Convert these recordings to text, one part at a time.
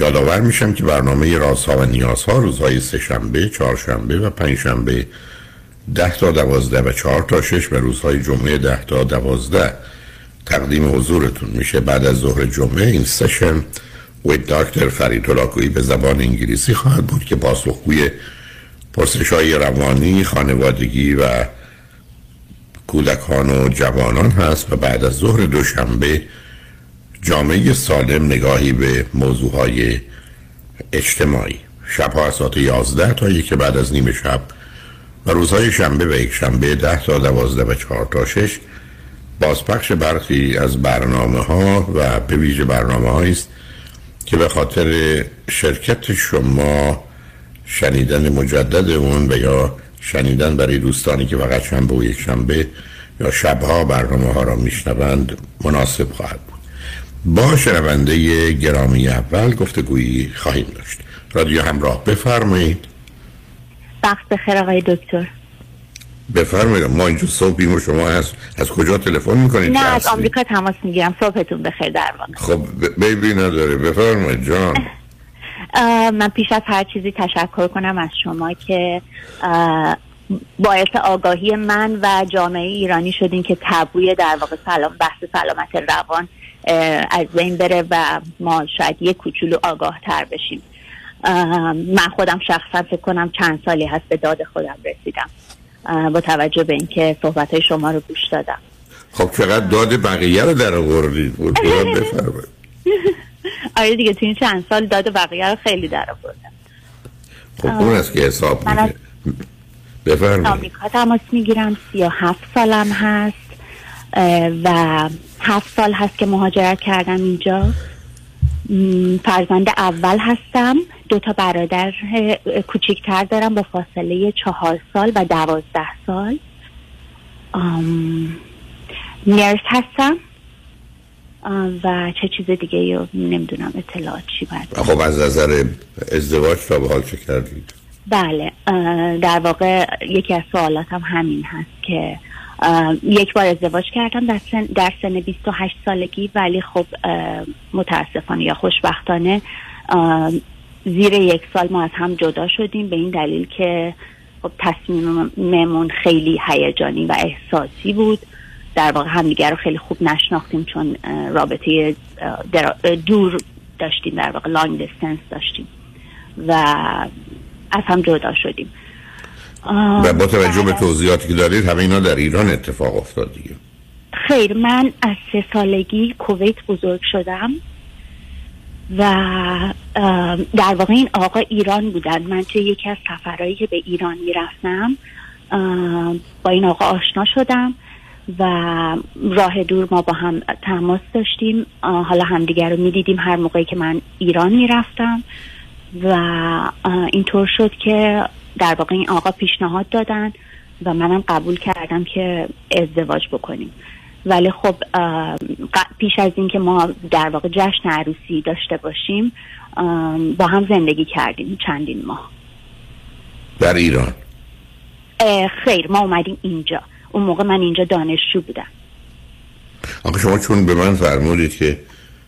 یادآور میشم که برنامه رازها و نیازها روزهای سهشنبه، چهارشنبه و پنجشنبه ده تا دوازده و چهار تا شش و روزهای جمعه ده تا دوازده تقدیم حضورتون میشه. بعد از ظهر جمعه این سشن و دکتر فرید هلاکویی به زبان انگلیسی خواهد بود که پاسخگوی پرسش های روانی خانوادگی و کودکان و جوانان هست و بعد از ظهر دوشنبه جامعه سالم نگاهی به موضوع های اجتماعی. شبها از ساعت 11 تا یک بعد از نیم شب و روزهای شنبه و یک شنبه 10 تا 12 و 4 تا 6 بازپخش برخی از برنامه ها و به ویژه برنامه است که به خاطر شرکت شما شنیدن مجدد اون و یا شنیدن برای دوستانی که فقط شنبه و یک شنبه یا شبها برنامه ها را میشنوند مناسب خواهد با شنونده گرامی اول گفتگویی خواهیم داشت. رادیو همراه بفرمایید. وقت بخیر آقای دکتر. بفرمایید. ما اینجا صبح بیمو شما هست از کجا تلفن می‌کنید؟ نه از آمریکا تماس می‌گیرم. صبحتون بخیر در واقع خب بیبی نداره. بفرمایید جان. من پیش از هر چیزی تشکر کنم از شما که باعث آگاهی من و جامعه ایرانی شدین که تبوی در واقع سلام بحث سلامت روان از بین بره و ما شاید یک کوچولو آگاه تر بشیم من خودم شخصا فکر کنم چند سالی هست به داد خودم رسیدم با توجه به اینکه صحبت های شما رو گوش دادم. خب چقدر داد بقیه رو در آوردید؟ آره دیگه تو این چند سال داد بقیه رو خیلی در آوردم. خب اون است که حساب میگه بفرمایید. آمریکا تماس می‌گیرم سی و هفت سالم هست. و هفت سال هست که مهاجرت کردم اینجا. فرزند اول هستم. دو تا برادر کوچیکتر دارم با فاصله چهار سال و دوازده سال. نرس هستم. و چه چیز دیگه رو نمی‌دونم اطلاعات چی باید خب از نظر ازدواج تا به حال چه کردید؟ بله در واقع یکی از سوالاتم همین هست که یک بار ازدواج کردم. در سن, در سن 28 سالگی. ولی خب متاسفانه یا خوشبختانه زیر یک سال ما از هم جدا شدیم. به این دلیل که خب تصمیممون خیلی هیجانی و احساسی بود. در واقع همدیگر رو خیلی خوب نشناختیم چون رابطه دور داشتیم. در واقع لانگ دیستنس داشتیم و از هم جدا شدیم. و با توجه به توضیحاتی که دارید همه اینا در ایران اتفاق افتاد دیگه. خیر من از سه سالگی کویت بزرگ شدم و در واقع این آقا ایران بودن. من توی یکی از سفرهایی که به ایران می‌رفتم با این آقا آشنا شدم و راه دور ما با هم تماس داشتیم. حالا همدیگر رو می‌دیدیم هر موقعی که من ایران می‌رفتم و اینطور شد که در واقع این آقا پیشنهاد دادن و منم قبول کردم که ازدواج بکنیم. ولی خب پیش از اینکه ما در واقع جشن عروسی داشته باشیم با هم زندگی کردیم چندین ماه. در ایران؟ خیر ما اومدیم اینجا. اون موقع من اینجا دانشجو بودم. آخه شما چون به من فرمودید که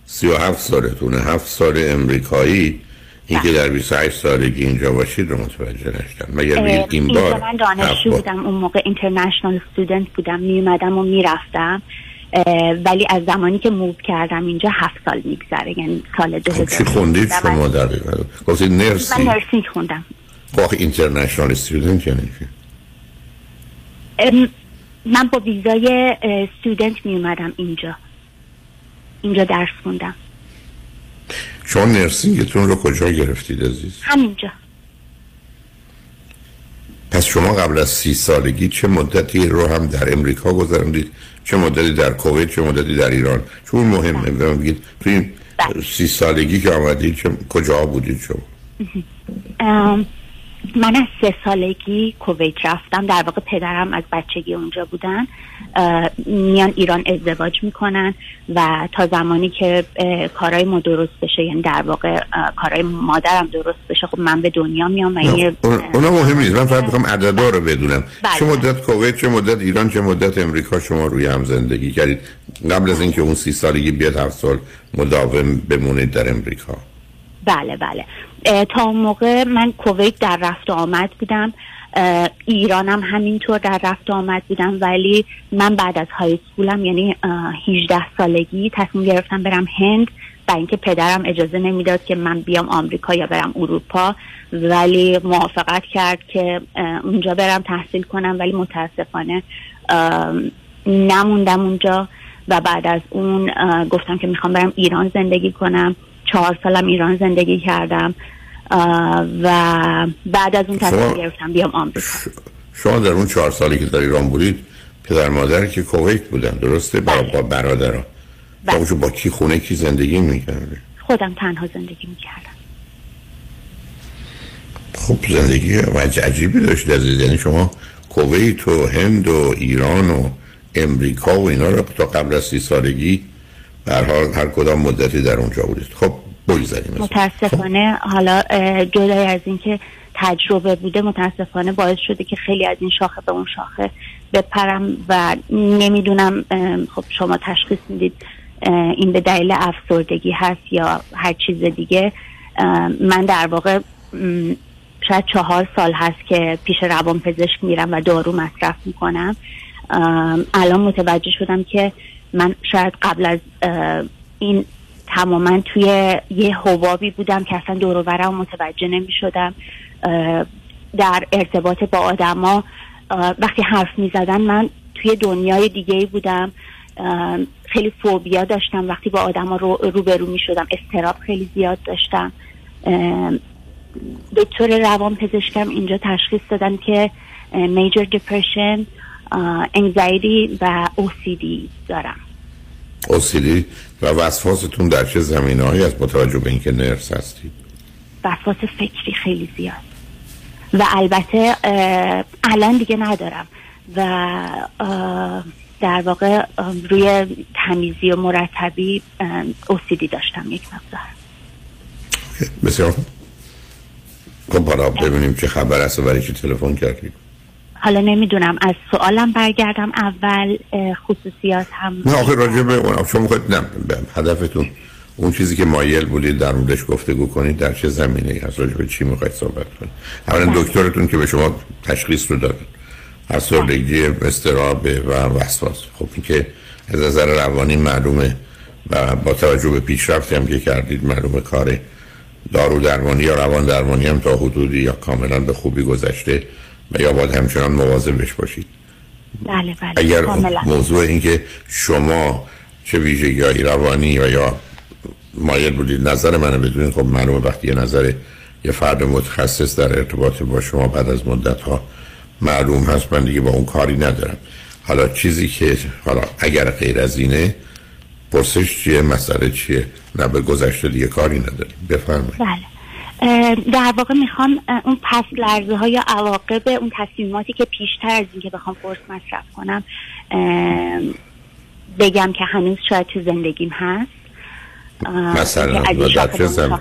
سی و هفت سالتونه هفت سال امریکایی این که در 28 سالگی اینجا باشید رو متوجه نشدم. مگر این بار من دانشجو بودم اون موقع اینترنشنال استودنت بودم می اومدم و می‌رفتم. ولی از زمانی که موو کردم اینجا هفت سال میگذره یعنی سال دو خب چی خوندید شما در گفتید نرسی. من نرسینگ خوندم. خب اینترنشنال استودنت یعنی چی؟ من با ویزای استودنت می اومدم اینجا. اینجا درس خوندم. شما نرسینگتون رو کجا گرفتید عزیز؟ همینجا پس شما قبل از سی سالگی چه مدتی رو هم در امریکا گذراندید؟ چه مدتی در کویت؟ چه مدتی در ایران؟ چون مهمه بگید. تو این بله. سی سالگی که آمدید کجا بودید شما؟ من از سه سالگی کویت رفتم. در واقع پدرم از بچگی اونجا بودن. میان ایران ازدواج می‌کنن و تا زمانی که کارهای ما درست بشه یعنی در واقع کارهای مادرم درست بشه خب من به دنیا میام و اونا مهم نیست. من فقط می‌خوام عددا رو بدونم. بله. چه مدت کویت چه مدت ایران چه مدت امریکا شما روی هم زندگی کردید؟ قبل از اینکه اون سی سالگی بیاد هفت سال مداوم بمونید در امریکا. بله بله. تا موقع من کویت در رفت آمد بودم. ایرانم همینطور در رفت آمد بودم ولی من بعد از های سکولم یعنی 18 سالگی تصمیم گرفتم برم هند و اینکه پدرم اجازه نمی‌داد که من بیام آمریکا یا برم اروپا. ولی موافقت کرد که اونجا برم تحصیل کنم ولی متاسفانه نموندم اونجا و بعد از اون گفتم که می‌خوام برم ایران زندگی کنم. چهار سالم ایران زندگی کردم. و بعد از اون تصمیم گرفتم بیام آمریکا. شما در اون چهار سالی که در ایران بودید پدر مادر که کویت بودن درسته؟ با, بله. با برادرها بله. با کی خونه کی زندگی می‌کرده خودم تنها زندگی می‌کردم. خب زندگی عجیبی داشت عزیز. یعنی شما کویت و هند و ایران و امریکا و اینا رو تا قبل از سی سالگی در حال هر کدام مدتی در اونجا بودید. خب بگذاریم متاسفانه. حالا جدای از اینکه تجربه بوده متاسفانه باعث شده که خیلی از این شاخه به اون شاخه بپرم و نمی‌دونم خب شما تشخیص می‌دید این به دلیل افسردگی هست یا هر چیز دیگه من در واقع شاید چهار سال هست که پیش روان پزشک میرم و دارو مصرف می‌کنم الان متوجه شدم که من شاید قبل از این تماما توی یه حبابی بودم که اصلا دورورم متوجه نمی شدم در ارتباط با آدما وقتی حرف می زدن من توی دنیای دیگه بودم. خیلی فوبیا داشتم وقتی با آدما رو روبرو می شدم استراب خیلی زیاد داشتم. دکتر روان پزشکم اینجا تشخیص دادن که میجر دپرشن انگزایدی و OCD دارم. OCD و وسواستون در چه زمینه هایی از با توجه به اینکه نرس هستید؟ وسواس فکری خیلی زیاد. و البته الان دیگه ندارم. و در واقع روی تمیزی و مرتبی اوسیدی داشتم یک مقدار. بسیار خب ببینیم چه خبر است و برای چی تلفن کردید. حالا نمی‌دونم از سوالم برگردم. اول خصوصیات هم نه آخه راجع به اون شما خود نه هدفتون اون چیزی که مایل بودید در موردش گفتگو کنید در چه زمینه ای هست؟ راجع به چی می‌خواید صحبت کنید؟ اولا بله. دکترتون که به شما تشخیص رو داد. افسردگی استراب و وسواس. خب این که از نظر روانی معلومه و با توجه به پیشرفتی هم که کردید معلومه کار دارو درمانی یا روان درمانی هم تا حدودی یا کاملا به خوبی گذشته. و یا باید همچنان مواظبش باشید. بله بله اگر موضوع این که شما چه ویژگی روانی یا یا مایل بودید نظر منو بدونید. خب معلومه وقتی یه نظر یه فرد متخصص در ارتباط با شما بعد از مدت ها معلوم هست من دیگه با اون کاری ندارم. حالا چیزی که حالا اگر غیر از اینه پرسش چیه مسئله چیه؟ نه به گذشته دیگه کاری نداریم. بفرمایید. بله. در واقع می‌خوام اون پس لرزه های عواقب اون تصمیماتی که پیشتر از اینکه بخوام قرص مصرف کنم بگم که هنوز شاید تو زندگیم هست. مثلا زمین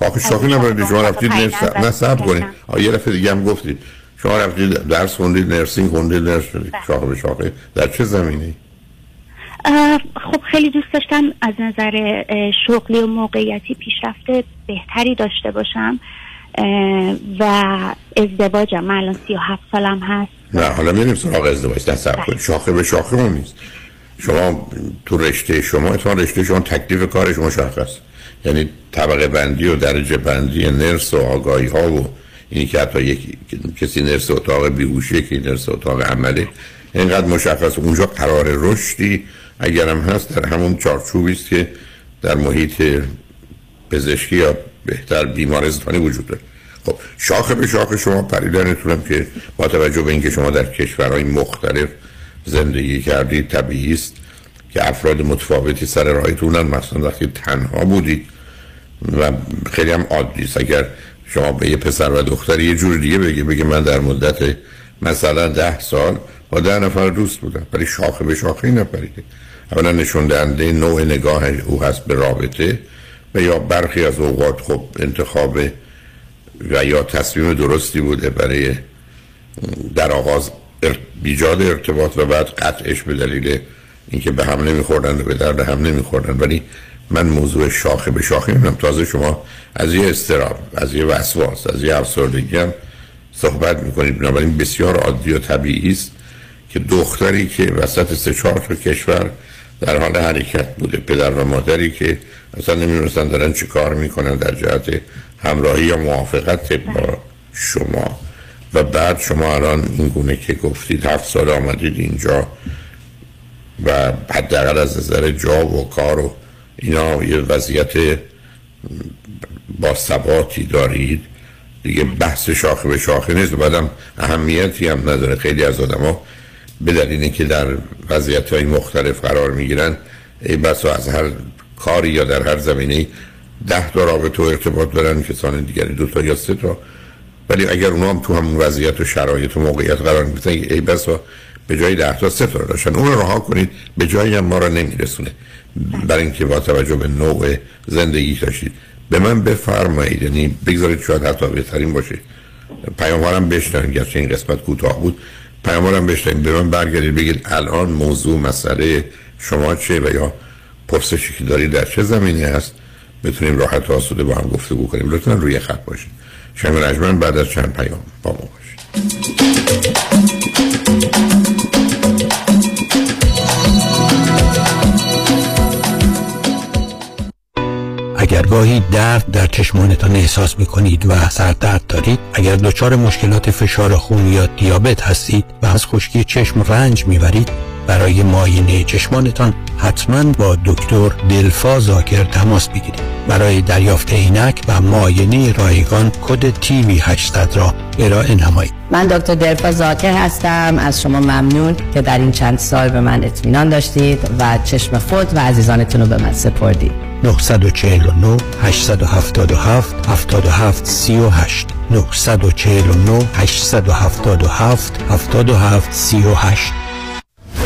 خب شاخی نباید شما رفتید نه سب کنید. یه رفت دیگه هم گفتید. شما رفتید درس خوندید نرسینگ خوندید نرس شدید بله. شاخه به شاخه. در چه زمینی؟ خب خیلی دوست داشتم از نظر شغلی و موقعیتی پیشرفته بهتری داشته باشم و ازدواجم. من الان سی و هفت سالم هست. نه حالا میریم سراغ ازدواج. نه سب کنید شاخه به شاخه اون نیست. شما تو رشته شما اتفاق رشته شما تکلیف کارش مشخص یعنی طبقه بندی و درجه بندی نرس و آگاهی ها و اینی که حتی یک کسی نرس اتاق بیهوشی که نرس اتاق عمله اینقدر مشخص. اونجا قرار رشدی اگرم هست در همون چارچوبی است که در محیط پزشکی یا بهتر بیمارستانی وجود داره. خب شاخه به شاخه شما پریدنتونم که با توجه به اینکه شما در کشورهای مختلف زندگی کردید طبیعی است که افراد متفاوتی سر راهتونن. مثلا وقتی تنها بودید و خیلی هم عادی است. اگر شما به یه پسر و دختر یه جور دیگه بگی بگی من در مدت مثلا ده سال با ده نفر دوست بودم ولی شاخه به شاخه نپریده. اولا نشون دهنده نوع نگاه او هست به رابطه و یا برخی از اوقات خب انتخاب و یا تصمیم درستی بوده برای در آغاز بیجاد ارتباط و بعد قطعش به دلیل اینکه به هم نمیخوردن و به درد هم نمیخوردن. ولی من موضوع شاخه به شاخه می‌بینم. تازه شما از یه استراب از یه وسواس از یه افسردگی هم صحبت می‌کنید. بنابراین بسیار عادی و طبیعی است که دختری که وسط سه چهار کشور در حال حرکت بوده پدر و مادری که اصلا نمی‌دونستن دارن چی کار می‌کنن در جهت همراهی یا موافقت با شما. و بعد شما الان این گونه که گفتید هفت سال آمدید اینجا و حداقل از نظر جا و کار و اینا یه وضعیت با ثباتی دارید. دیگه بحث شاخه به شاخه نیست. و بعدم اهمیتی هم نداره. خیلی از آدم ها به دلیل که در وضعیت های مختلف قرار می‌گیرن ای بس از هر کاری یا در هر زمینه ده تا رابطه و ارتباط دارن کسان دیگری دو تا یا سه تا. ولی اگر اونا هم تو همون وضعیت و شرایط و موقعیت قرار می‌گیرن ای بس به جای ده تا سه تا داشتن. اون رها کنید به جایی هم ما رو نمیرسونه. برای اینکه با توجه به نوع زندگی داشتید به من بفرمایید یعنی بگذارید شاید حتی بهترین باشه. پیاموارم بشنوید گرچه این قسمت کوتاه بود. پیاموارم بشنوید به من برگردید بگید الان موضوع مسئله شما چه و یا پرسشی که دارید در چه زمینی هست بتونیم راحت آسوده با هم گفته کنیم. لطفا روی خط باشید. شنگ رجمن بعد از چند پیام با ما باشید. اگر گاهی درد در چشمانتان احساس می کنید و سردرد دارید اگر دچار مشکلات فشار خون یا دیابت هستید و از خشکی چشم رنج می‌برید برای معاینه چشمانتان حتما با دکتر دلفا زاکر تماس بگیرید. برای دریافت عینک و معاینه رایگان کد تیوی 800 را ارائه نمایید. من دکتر دلفا زاکر هستم. از شما ممنون که در این چند سال به من اطمینان داشتید و چشم خود و عزیزانتون رو به من سپردید. 949 877 77 38 949 877 77 38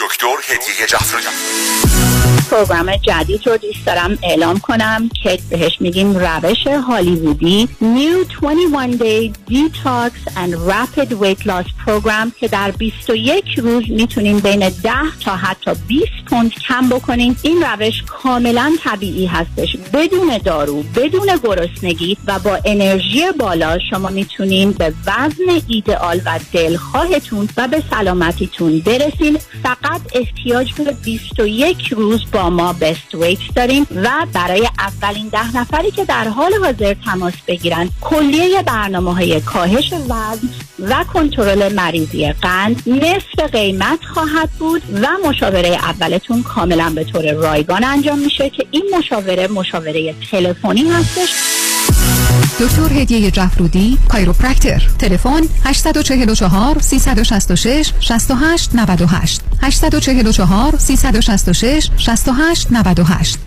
دکتر هدیه جعفری. پروگرام جدید رو دوست دارم اعلام کنم که بهش میگیم روش هالیوودی. New 21 Day Detox and Rapid Weight Loss Program که در 21 روز می‌تونیم بین 10 تا حتی 20 پوند کم بکنیم. این روش کاملا طبیعی هستش. بدون دارو بدون گرسنگی و با انرژی بالا شما می‌تونین به وزن ایدئال و دلخواهتون و به سلامتیتون برسین. فقط احتیاج به 21 روز با ما بست ویت داریم و برای اولین ده نفری که در حال حاضر تماس بگیرن کلیه برنامه های کاهش وزن و کنترل مریضی قند نصف قیمت خواهد بود و مشاوره اولتون کاملا به طور رایگان انجام میشه که این مشاوره مشاوره تلفنی هستش. دکتر هدیه جفرودی کایروپرکتر تلفن 844 366 68 98 844 366 68 98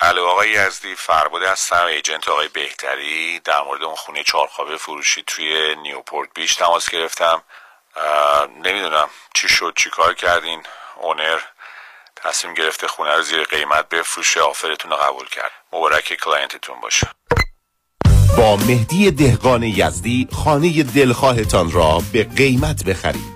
الو آقای یزدی فرباده هستم agent آقای بهتری در مورد اون خونه چهارخوابه فروشی توی نیوپورت بیچ تماس گرفتم. نمی‌دونم چی شد چی کار کردین owner؟ تصمیم گرفته خونه رو زیر قیمت بفروشه offer تون رو قبول کرد. مبارک client تون باشه. با مهدی دهقان یزدی خانه دلخواهتان را به قیمت بخرید.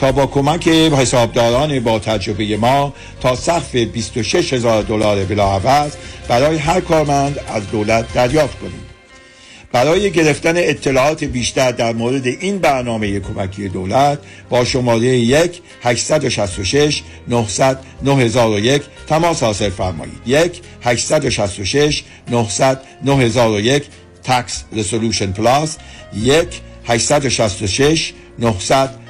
تا با کمک حسابداران با تجربه ما تا سقف 26 هزار دلار بلاعوض برای هر کارمند از دولت دریافت کنید برای گرفتن اطلاعات بیشتر در مورد این برنامه کمکی دولت با شماره 1 866 900 9001 تماس حاصل فرمایید. 1 866 900 9001 تکس رسولوشن پلاس 1 866 900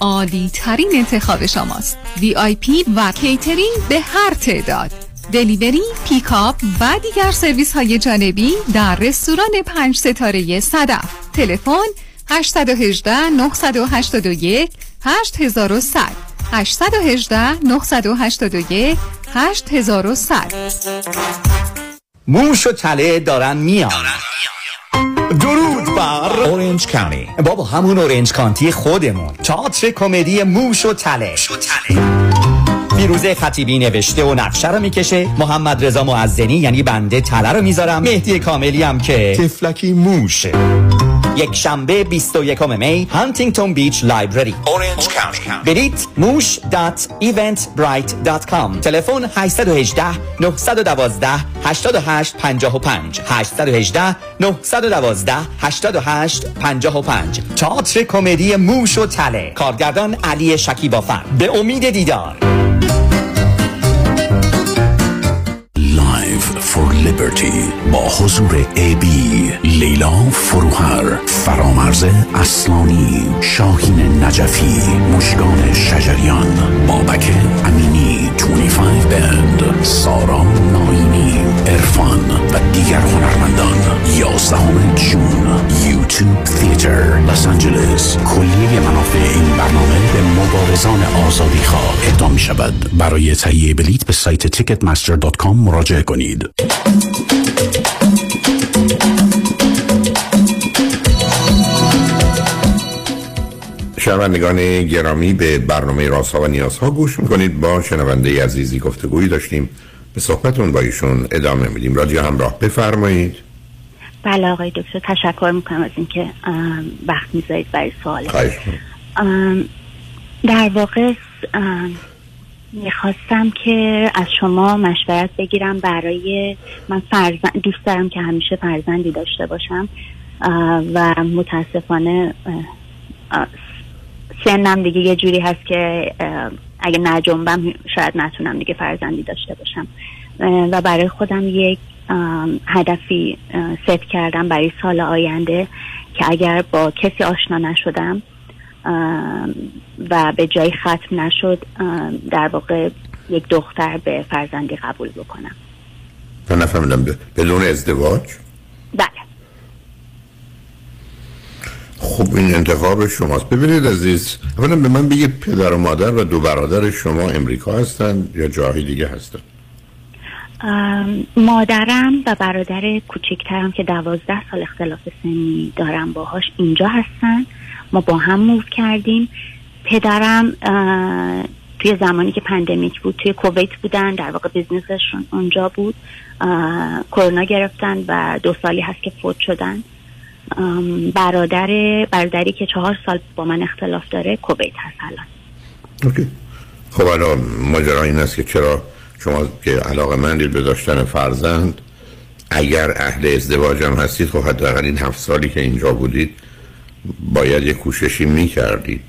عالی ترین انتخاب شماست. پی و کیترینگ به هر تعداد. delivery، pickup و دیگر سرویس های جانبی در رستوران پنج ستاره صدف. تلفن 818 981 8100 818 981 8100 موش و تله دارن میان. درود بر. اورنج کانی بابا همون اورنج کانتی خودمون. تئاتر کمدی موش و تله. فیروزه خطیبی نوشته و نقشه رو می‌کشه. محمد رضا معزنی یعنی بنده تله رو می‌ذارم. مهدی کاملی هم که طفلکی موشه. یک شنبه 21 می هانتینگتون بیچ library اورنج کانتی برید موش dot Eventbrite dot com. تلفن 818 912 88 55 818 912 88 55 تئاتر کمدی موش و تله. کارگردان علی شکیبافر به امید دیدار. For Liberty با حضور ای بی لیلا فروهر فرامرز اصلانی شاهین نجفی مشگان شجریان بابک امینی 25 بند سارا ناینی ارفان و دیگر هنرمندان 11 جون یوتیوب تیتر لس آنجلس کلیه منافع این برنامه به مبارزان آزادی خواه اهدا می شود برای تهیه بلیت به سایت ticketmaster.com مراجعه کنید. شنوندگان گرامی به برنامه راسا و نیازها گوش می‌کنید. با شنونده عزیزی گفتگویی داشتیم. به صحبتون با ایشون ادامه میدیم. رادیو همراه بفرمایید. بله آقای دکتر تشکر می‌کنم از اینکه وقت می‌ذارید برای سوال. در واقع می‌خواستم که از شما مشورت بگیرم برای من فرزند دوست دارم که همیشه فرزندی داشته باشم و متاسفانه سنم دیگه یه جوری هست که اگه نجنبم شاید نتونم دیگه فرزندی داشته باشم. و برای خودم یک هدفی ست کردم برای سال آینده که اگر با کسی آشنا نشدم و به جای ختم نشد در واقع یک دختر به فرزندی قبول بکنم. من نفهمیدم بدون ازدواج؟ بله. خب این انتخاب شماست. ببینید عزیز اولا به من بگید پدر و مادر و دو برادر شما امریکا هستن یا جاهای دیگه هستن؟ مادرم و برادر کوچکترم که دوازده سال اختلاف سنی دارم باهاش اینجا هستن. ما با هم موو کردیم. پدرم توی زمانی که pandemic بود توی کویت بودن در واقع business شون اونجا بود. کرونا گرفتن و دو سالی هست که فوت شدن. برادر برادری که چهار سال با من اختلاف داره کویت هست الان. okay. خب الان ماجرا این است که چرا شما که علاقه مندید به داشتن فرزند اگر اهل ازدواج هم هستید خب حداقل این هفت سالی که اینجا بودید باید یه کوششی می کردید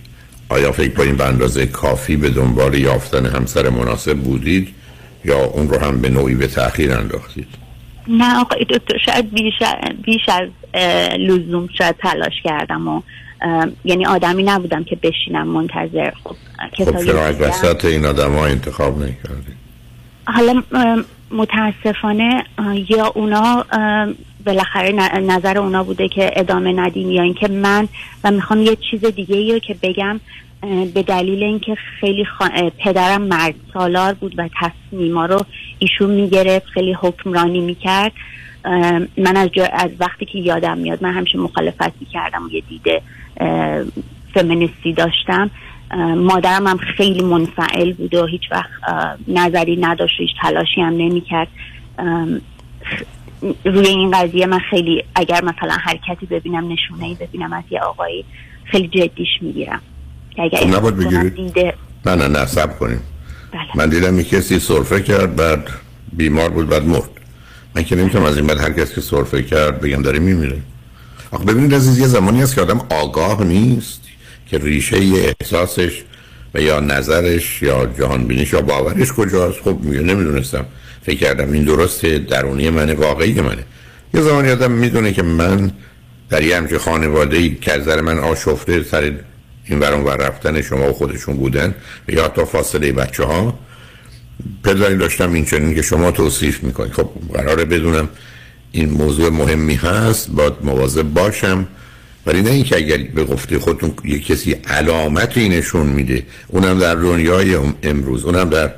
آیا فکر کنید به اندازه کافی به دنبال یافتن همسر مناسب بودید یا اون رو هم به نوعی به تأخیر انداختید؟ نه آقای دکتر شاید بیش, بیش از لزوم شاید تلاش کردم و یعنی آدمی نبودم که بشینم منتظر. خب خب چرا از وسط این آدم ها انتخاب نکردید حالا متاسفانه یا اونا بالاخره نظر اونا بوده که ادامه ندیم یا اینکه من و می‌خوام یه چیز دیگه یا که بگم به دلیل اینکه خیلی پدرم مرد سالار بود و تصمیما رو ایشون می‌گرفت خیلی حکمرانی می‌کرد. من از, از وقتی که یادم میاد من همیشه مخالفت می‌کردم و یه دیده فمینیستی داشتم. مادرم هم خیلی منفعل بود و هیچ وقت نظری نداشت و هیچ تلاشی هم نمی‌کرد. روی این قضیه من خیلی اگر مثلا حرکتی ببینم نشونه ای ببینم از یه آقایی خیلی جدیش می‌گیرم. اگر خب نباید بگیرید. نه نه نه سب کنیم. بله. من دیدم یک کسی صرفه کرد بعد بیمار بود بعد مرد. من که نمی‌تونم از این بعد هر کسی که صرفه کرد بگم داره میمیره. آخه ببینید از یه زمانی هست که آدم آگاه نیست که ریشه احساسش و یا نظرش یا جهان بینیش یا باورش کجاست. خب میگه نمی‌دونستم. فکر کردم این درسته درونی منه واقعی منه. یه زمانی آدم می‌دونه که من در یه همچه خانواده که از من آشفته سر این ورون ور رفتن شما و خودشون بودن یا تا فاصله بچه ها پدری داشتم این چنین که شما توصیف می‌کنید خب قراره بدونم این موضوع مهمی هست باید مواظب باشم. ولی نه اینکه اگر به گفته خودتون یک کسی علامتی نشون میده اونم در دنیای امروز اونم در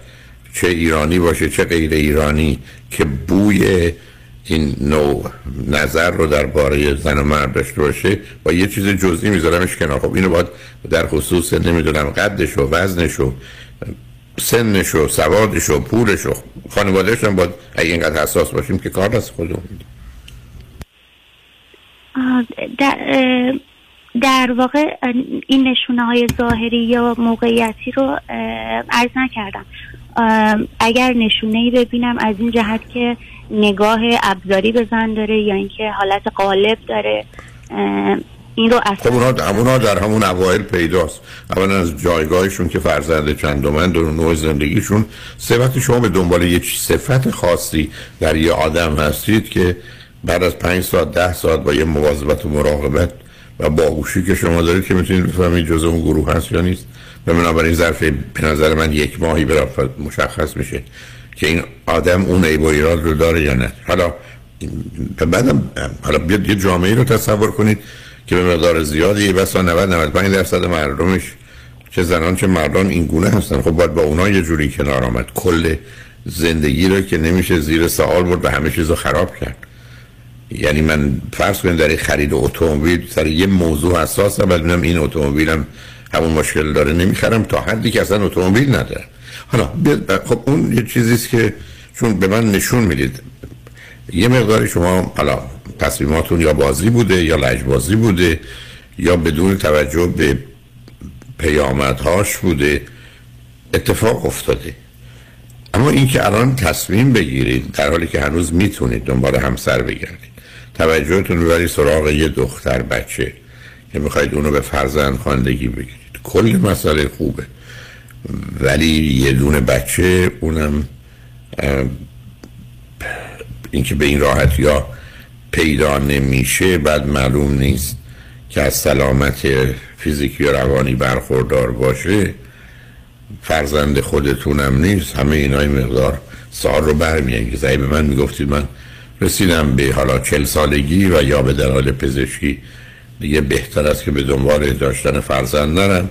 چه ایرانی باشه چه غیر ایرانی که بوی این نوع نظر رو درباره زن و مرد داشته باشه با یه چیز جزئی میذارمش کنار. خب اینو باید در خصوص نمی‌دونم قدش و وزنش و سنش و سوادش و پولش و خانوادهش هم باید اگه اینقدر حساس باشیم که کار از خودمون در, در واقع این نشونه های ظاهری یا موقعیتی رو عرض نکردم. اگر نشونه ای ببینم از این جهت که نگاه ابزاری به زن داره یا اینکه حالت قالب داره این رو اصلا خب اونا, در همون اوایل پیداست. اولا از جایگاهشون که فرزند چندمند و نوع زندگیشون سه شما به دنبال یه صفت خاصی در یه آدم هستید که بعد از پنج ساعت ده ساعت با یه مواظبت و مراقبت و باهوشی که شما دارید که می‌تونید بفهمید جزء اون گروه هست یا نیست. و بنابراین ظرف به نظر من یک ماهی برافت مشخص میشه که این آدم اون عیب و ایراد رو داره یا نه. حالا بعدم حالا بیاد یه جامعه رو تصور کنید. که به مقدار زیادی بسا 90 95 درصد مردمش چه زنان چه مردان این گونه هستن. خب باید با اونا یه جوری کنار آمد. کل زندگی رو که نمیشه زیر سوال برد و همه چیز رو خراب کرد. یعنی من فرض کنید در خرید اتومبیل سر یه موضوع حساسم بعد این اتومبیلم همون مشکل داره نمی‌خرم تا حدی که اصلا اتومبیل نداره. حالا خب اون یه چیزیست که چون به من نشون می‌دید. یه مقداری شما حالا تصمیماتون یا بازی بوده یا لجبازی بوده یا بدون توجه به پیامدهاش بوده اتفاق افتاده. اما اینکه الان تصمیم بگیرید در حالی که هنوز می‌تونید دنبال همسر بگردید توجهتون رو سراغ یه دختر بچه که می‌خواید اونو به فرزند خواندگی بگیرید. کل مسئله خوبه. ولی یه دونه بچه اونم اینکه به این راحت یا پیدا نمیشه بعد معلوم نیست که از سلامت فیزیکی و روانی برخوردار باشه. فرزند خودتونم نیست. همه اینای مقدار سال رو برمیانگیزه به من می‌گفتید من رسیدم به حالا چل سالگی و یا به دلال پزشکی دیگه بهتر است که به دنبال داشتن فرزند نرم.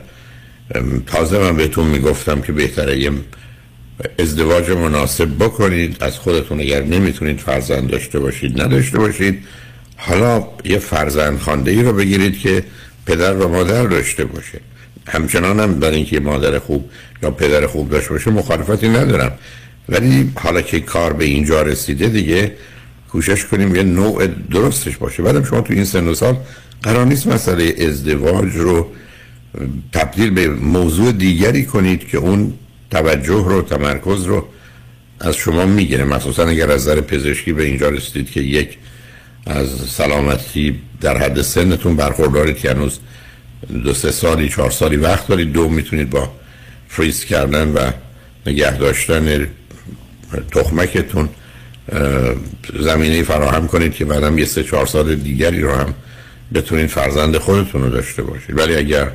تازه من بهتون می‌گفتم که بهتره یه ازدواج مناسب بکنید. از خودتون اگر نمی‌تونید فرزند داشته باشید نداشته باشید حالا یه فرزند خانده ای رو بگیرید که پدر و مادر داشته باشه. همچنان هم برای اینکه مادر خوب یا پدر خوب داشته باشه مخالفتی ندارم. ولی حالا که کار به اینجا رسیده دیگه کوشش کنیم یه نوع درستش باشه. بعدم شما تو این سن و سال قرار نیست مسئله ازدواج رو تبدیل به موضوع دیگری کنید که اون توجه رو تمرکز رو از شما می‌گیره مخصوصا اگر از نظر پزشکی به اینجا رسیدید که یک از سلامتی در حد سنتون برخوردارید که هنوز دو سه سالی چهار سالی وقت دارید دو می‌تونید با فریز کردن و نگه داشتن تخمکتون زمینه فراهم کنید که بعدم یه سه چهار سال دیگری رو هم بتونید فرزند خودتون رو داشته باشید. ولی اگر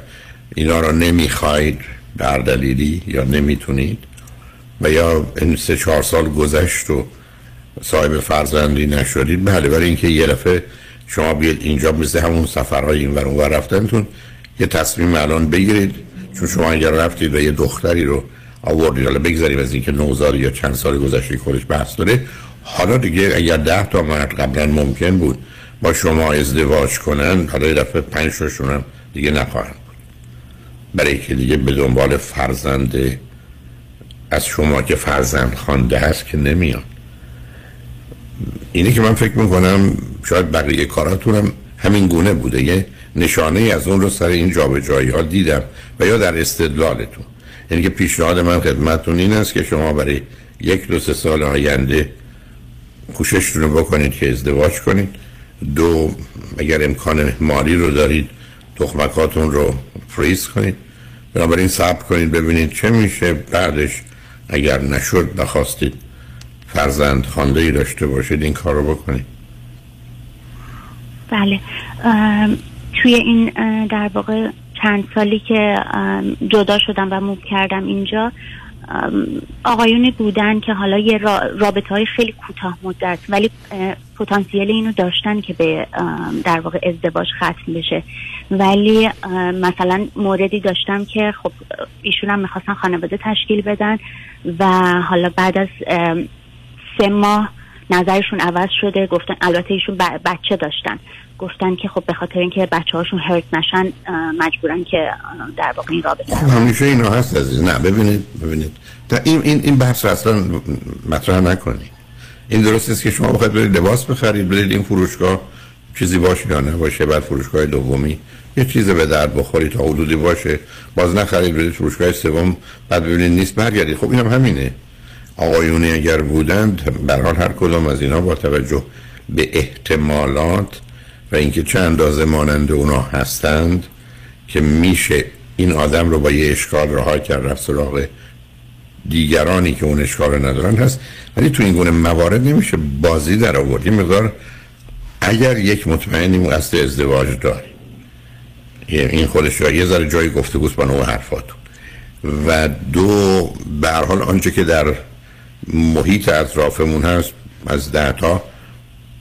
اینا رو نمی‌خواید در دلیلی یا نمی‌تونید. و یا این سه چهار سال گذشت و صاحب فرزندی نشدید. بله برای اینکه یه دفعه شما بیاید اینجا مثل همون سفرهای این ور اونور رفتنتون یه تصمیم الان بگیرید. چون شما اگر رفتید و یه دختری رو آوردید حالا بگذاریم از اینکه نوزاد یا چند سال گذشته خودش بحث داره. حالا دیگه اگر ده تا مرد قبلا ممکن بود با شما ازدواج کنن حالا یه دفعه پنج هم دیگه نخواهند. برای که دیگه به دنبال فرزند از شما که فرزند خوانده هست که نمیاد. اینه که من فکر می‌کنم شاید بقیه کاراتونم همین گونه بوده. یه نشانه از اون رو سر این جابجایی ها دیدم و یا در استدلالتون. یعنی که پیشنهاد من خدمتتون این است که شما برای یک دو سه سال آینده کوششتون رو بکنید که ازدواج کنید. دو اگر امکان مالی رو دارید تخمکاتون رو فریز کنید. بنابراین صبر کنید ببینید چه میشه. بعدش اگر نشد بخواستید فرزند خانده ای داشته باشید این کار رو بکنید. بله. توی این در واقع چند سالی که جدا شدم و موب کردم اینجا آقایونی بودن که حالا یه رابطه های خیلی کوتاه مدت ولی پتانسیل اینو داشتن که به در واقع ازدواج ختم بشه. ولی مثلا موردی داشتم که خب ایشون هم می‌خواستن خانواده تشکیل بدن و حالا بعد از سه ماه نظرشون عوض شده گفتن البته ایشون بچه داشتن. گفتن که خب به خاطر اینکه بچه هاشون هرت نشن مجبورن که در واقع این رابطه خب همیشه اینا هست عزیز. نه ببینید ببینید. این این این بحث اصلا مطرح نکنید. این درست است که شما بخواید برید لباس بخرید برید این فروشگاه چیزی باشه یا نباشه بعد فروشگاه دومی یه چیز به درد بخورید تا حدودی باشه. باز نخرید برید فروشگاه سوم بعد ببینید نیست برگردید. خب اینم هم همینه. آقایونی اگر بودند به هر کدام از اینا با توجه به احتمالات و اینکه چه اندازه مانند اونا هستند که میشه این آدم رو با یه اشکال رها کرد رفت سراغ دیگرانی که اون اشکال رو ندارن هست. ولی تو این گونه موارد نمیشه بازی در آورد. مقدار اگر یک مطمئنی قصد ازدواج داری این خودش یه ذره جای گفتگوست با نوع حرفاتون. و دو به حال آنچه که در محیط اطرافمون هست از ده تا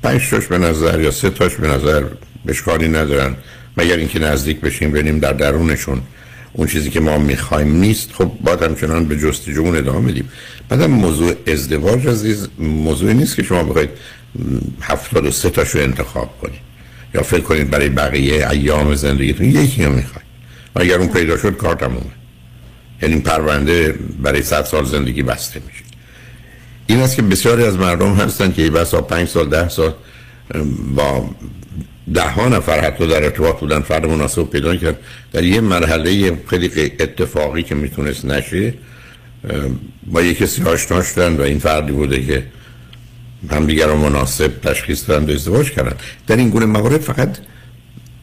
پنج تاش به نظر یا سه تاش به نظر بشکاری ندارن. مگر اینکه نزدیک بشیم ببینیم در درونشون. اون چیزی که ما می‌خوایم نیست. خب باید همچنان به جستجو ادامه بدیم. بعدم موضوع ازدواج عزیز موضوعی نیست که شما بخواید هفتاد و سه تاشو انتخاب کنید. یا فکر کنید برای بقیه ایام زندگیتون یکی رو می‌خواید. اگر اون پیدا شد کار تمومه. یعنی پرونده برای صد سال زندگی بسته میشه. این است که بسیاری از مردم هستن که بسا پنج سال ده سال با ده ها نفر حتی در ارتباط بودن فرد مناسب پیدا کرد. در یه مرحله خیلی اتفاقی که می‌تونست نشه با یه کسی آشنا شدن و این فردی بوده که همدیگر رو مناسب تشخیص دادن و ازدواج کردن در این گونه موارد فقط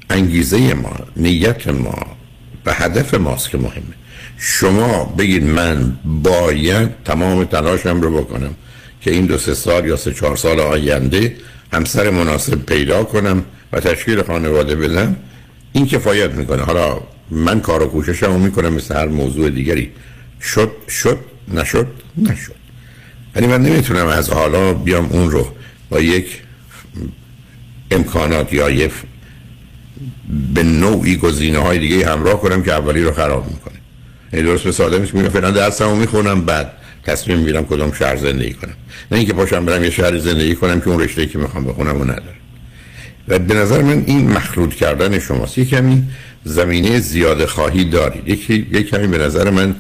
انگیزه ما نیت ما و هدف ماست که مهمه. شما بگید من باید تمام تلاشم رو بکنم که این دو سه سال یا سه چهار سال آینده همسر مناسب پیدا کنم و تشکیل خانواده بدم. این کفایت می‌کنه. حالا من کار و کوششمو می‌کنم مثل هر موضوع دیگری. شد شد نشد نشد. ولی من نمی‌تونم از حالا بیام اون رو با یک امکانات یا یک به نوعی گزینه های دیگه همراه کنم که اولی رو خراب یعنی درست به ساده میشه. میگم فعلا درسمو می‌خونم بعد تصمیم می‌گیرم کدوم شهر زندگی کنم. نه اینکه پاشم برم یه شهر زندگی کنم که اون رشته که می‌خوام بخونم و ندارم. و به نظر من این مخلوط کردن شماست. یه کمی زمینه زیاده خواهی دارید. یکی یک کمی به نظر من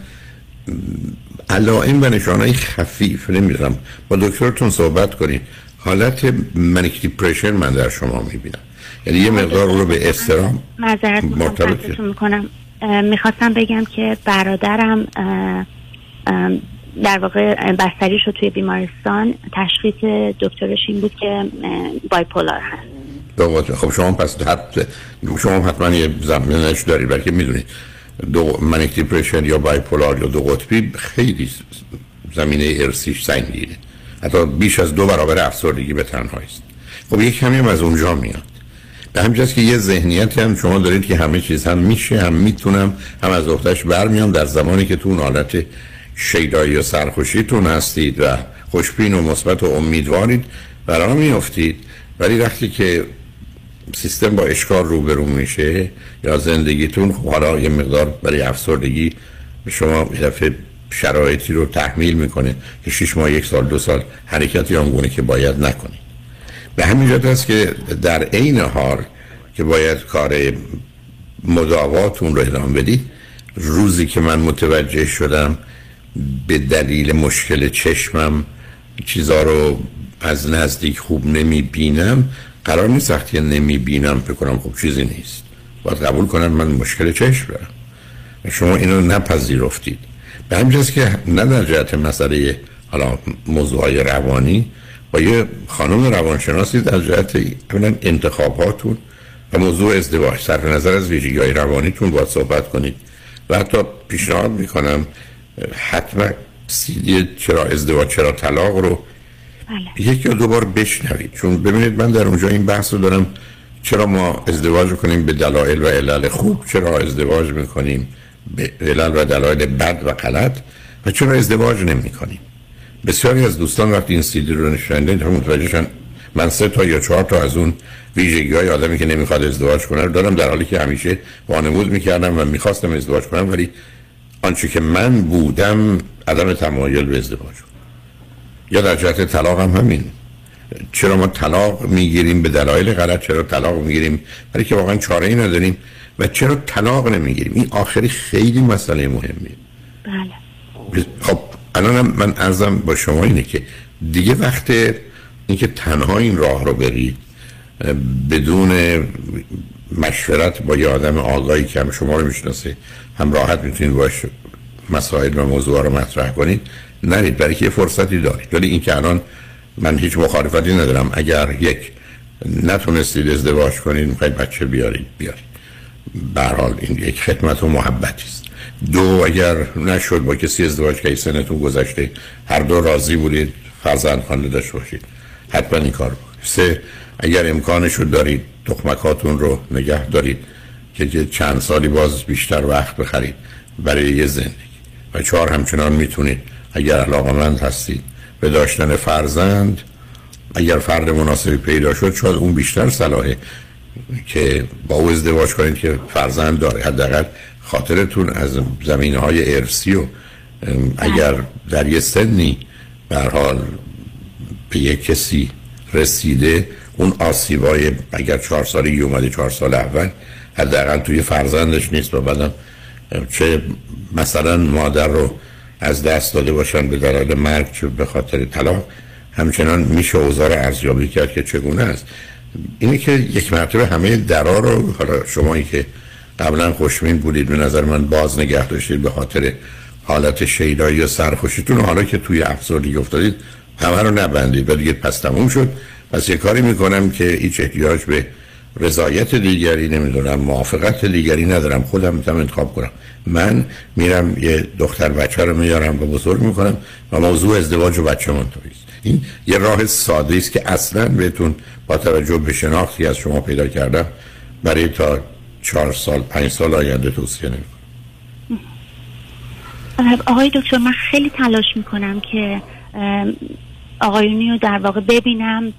علائم و نشانهای خفیف. نمی‌دونم. با دکترتون صحبت کنید. حالت منیک دیپریشن من در شما می‌بینم. یعنی یه مقدار رو به استرام معذرت می‌کنم. می‌خواستم بگم که برادرم در واقع بستری شد توی بیمارستان تشخیص دکترش این بود که بایپولار هست. خب شما پس شما حتما یه زمینش دارید بلکه می‌دونید دو منیک دیپریشن یا بایپولار یا دو قطبی خیلی زمینه ارسیش سنگینه. حتی بیش از دو برابر افسردگی به تنهایی است خب یک کمی هم از اونجا میاد. به همجاست که یه ذهنیتی هم شما دارید که همه چیز هم میشه هم می‌تونم هم از اختش برمیام در زمانی که تو اون حالت شیدایی و سرخوشیتون هستید و خوشبین و مثبت و امیدوارید برای میافتید. ولی وقتی که سیستم با اشکار روبرو میشه یا زندگیتون خب حالا یه مقدار برای افسردگی به شما یه شرایطی رو تحمیل می‌کنه که شش ماه یک سال دو سال حرکتی آنگونه که باید نکنید. به همین جهت است که در عین حال که باید کار مداواتون رو ادامه بدید روزی که من متوجه شدم به دلیل مشکل چشمم چیزا رو از نزدیک خوب نمی بینم قرار نیست وقتی نمی بینم فکر کنم چیزی نیست. باید قبول کنم من مشکل چشم دارم شما اینو نپذیرفتید. به همجاست که نه در جهت مسئله حالا موضوع روانی با یه خانم روانشناسی در جهت انتخاباتون و موضوع ازدواج. صرف نظر از ویژگی های روانیتون باید صحبت کنید. و حتی پیشنهاد می‌کنم حتما سیدی چرا ازدواج چرا طلاق رو بله. یک یا دو بار بشنوید. چون ببینید من در اونجا این بحث رو دارم. چرا ما ازدواج کنیم به دلایل و علل خوب؟ چرا ازدواج می‌کنیم به علل و دلایل بد و غلط؟ و چرا ازدواج نمی کنیم بسیاری از دوستان وقتی این سیدی رو نشنیدن تا متوجهشن من سه تا یا چهار تا از اون ویژگی های آدمی که نمی‌خواد ازدواج کنه رو دارم در حالی که همیشه وانمود می‌کردم و می‌خواستم ازدواج کنم ولی آنچه که من بودم عدم تمایل به ازدواج یا در جهت طلاق هم همین. چرا ما طلاق می‌گیریم به دلایل غلط چرا طلاق می‌گیریم؟ برای که واقعا چاره ای نداریم و چرا طلاق نمی‌گیریم؟ این آخری خیلی مسئله مهمیه. بله. خب الان من ارزم با شما اینه که دیگه وقت اینکه تنها این راه رو برید بدون مشورت با یه آدم آگاهی که هم شما رو می‌شناسه هم راحت می‌تونید باش مسائل و موضوع رو مطرح کنید نرید. برای که فرصتی دارید. ولی این که الان من هیچ مخالفتی ندارم. اگر یک نتونستید ازدواج کنید می‌خواید بچه بیارید بیارید. برحال این یک خدمت و محبتی است. دو اگر نشد با کسی ازدواج که سنتون گذشته هر دو راضی بودید فرزند خانه داشته باشید. حتما این کار بکنید سه اگر امکانش رو دارید تخمکاتون رو نگه دارید که چند سالی باز بیشتر وقت بخرید برای یه زندگی. و چهار همچنان می‌تونید اگر علاقمند هستید به داشتن فرزند اگر فرد مناسبی پیدا شد شاید اون بیشتر صلاحه که با او ازدواج کنید که فرزند داره. حداقل خاطرتون از زمینه های ارسی و اگر در یه سنی حال به یک کسی رسیده اون آسیبای اگر چهار سالی اومده چهار سال اول حداقل توی فرزندش نیست و بعدم چه مثلا مادر رو از دست داده باشن به دلال مرگ چه به خاطر طلاق همچنان میشه اوزار ارزیابی کرد که چگونه است. اینه که یک مرتبه همه درا رو حالا شمایی که قبلا خوشمین بودید. به نظر من باز نگه داشتید به خاطر حالت شیدایی و سرخوشیتون. حالا که توی افسردگی افتادید همه رو نبندید و دیگه پس تموم شد. پس یه کاری می‌کنم که هیچ احتیاج به رضایت دیگری نمی‌دونم موافقت دیگری ندارم. خودم می‌تونم انتخاب کنم. من میرم یه دختر بچه رو میارم و بزرگ می‌کنم و موضوع ازدواج و بچه من این یه راه ساده است که اصلا بهتون با توجه به شناختی از شما پیدا کردم برای تا چهار سال پنج سال آینده توصیه نمی‌کنم آقای دکتر من خیلی تلاش می‌کنم که آقایونی رو در واقع ببینم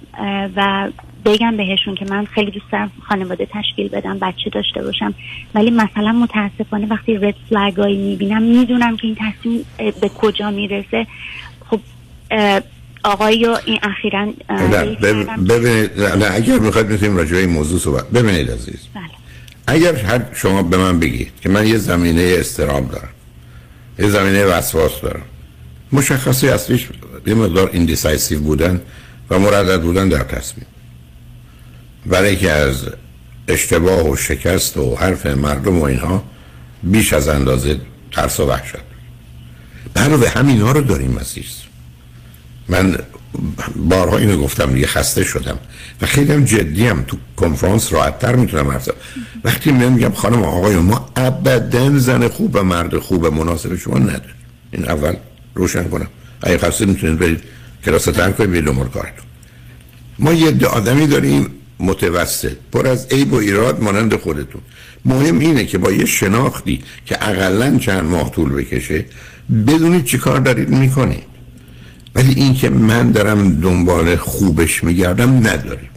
و بگم بهشون که من خیلی دوست دارم خانواده تشکیل بدم بچه داشته باشم. ولی مثلا متاسفانه وقتی رد فلگایی می‌بینم می‌دونم که این تصمیم به کجا می‌رسه. خب آقای این اخیرا ببینید نه اگر می‌خواید می‌تونیم راجع این موضوع صحبت ببینید عزیز. بله. اگر هر شما به من بگید که من یه زمینه استرام دارم. یه زمینه وسواس دارم. مشخصه اصلیش یه مقدار indecisive بودن و مردد بودن در تصمیم. برای که از اشتباه و شکست و حرف مردم و اینها بیش از اندازه ترس و وحشت. به همین ها رو داریم عزیز. من بارها اینو گفتم دیگه خسته شدم. و خیلی هم جدی هم تو کنفرانس راحتتر می‌تونم حرف وقتی من میگم خانم آقای ما ابدا زن خوب و مرد خوب مناسب شما نداریم. این اول روشن کنم. اگه خسته می‌تونید برید کلاس تن کنید بیلو کارتون. ما یه آدمی داریم متوسط پر از عیب و ایراد مانند خودتون. مهم اینه که با یه شناختی که اقلا چند ماه طول بکشه بدونید چی کار دارید می‌کنید. ولی این که من دارم دنبال خوبش میگردم نداریم.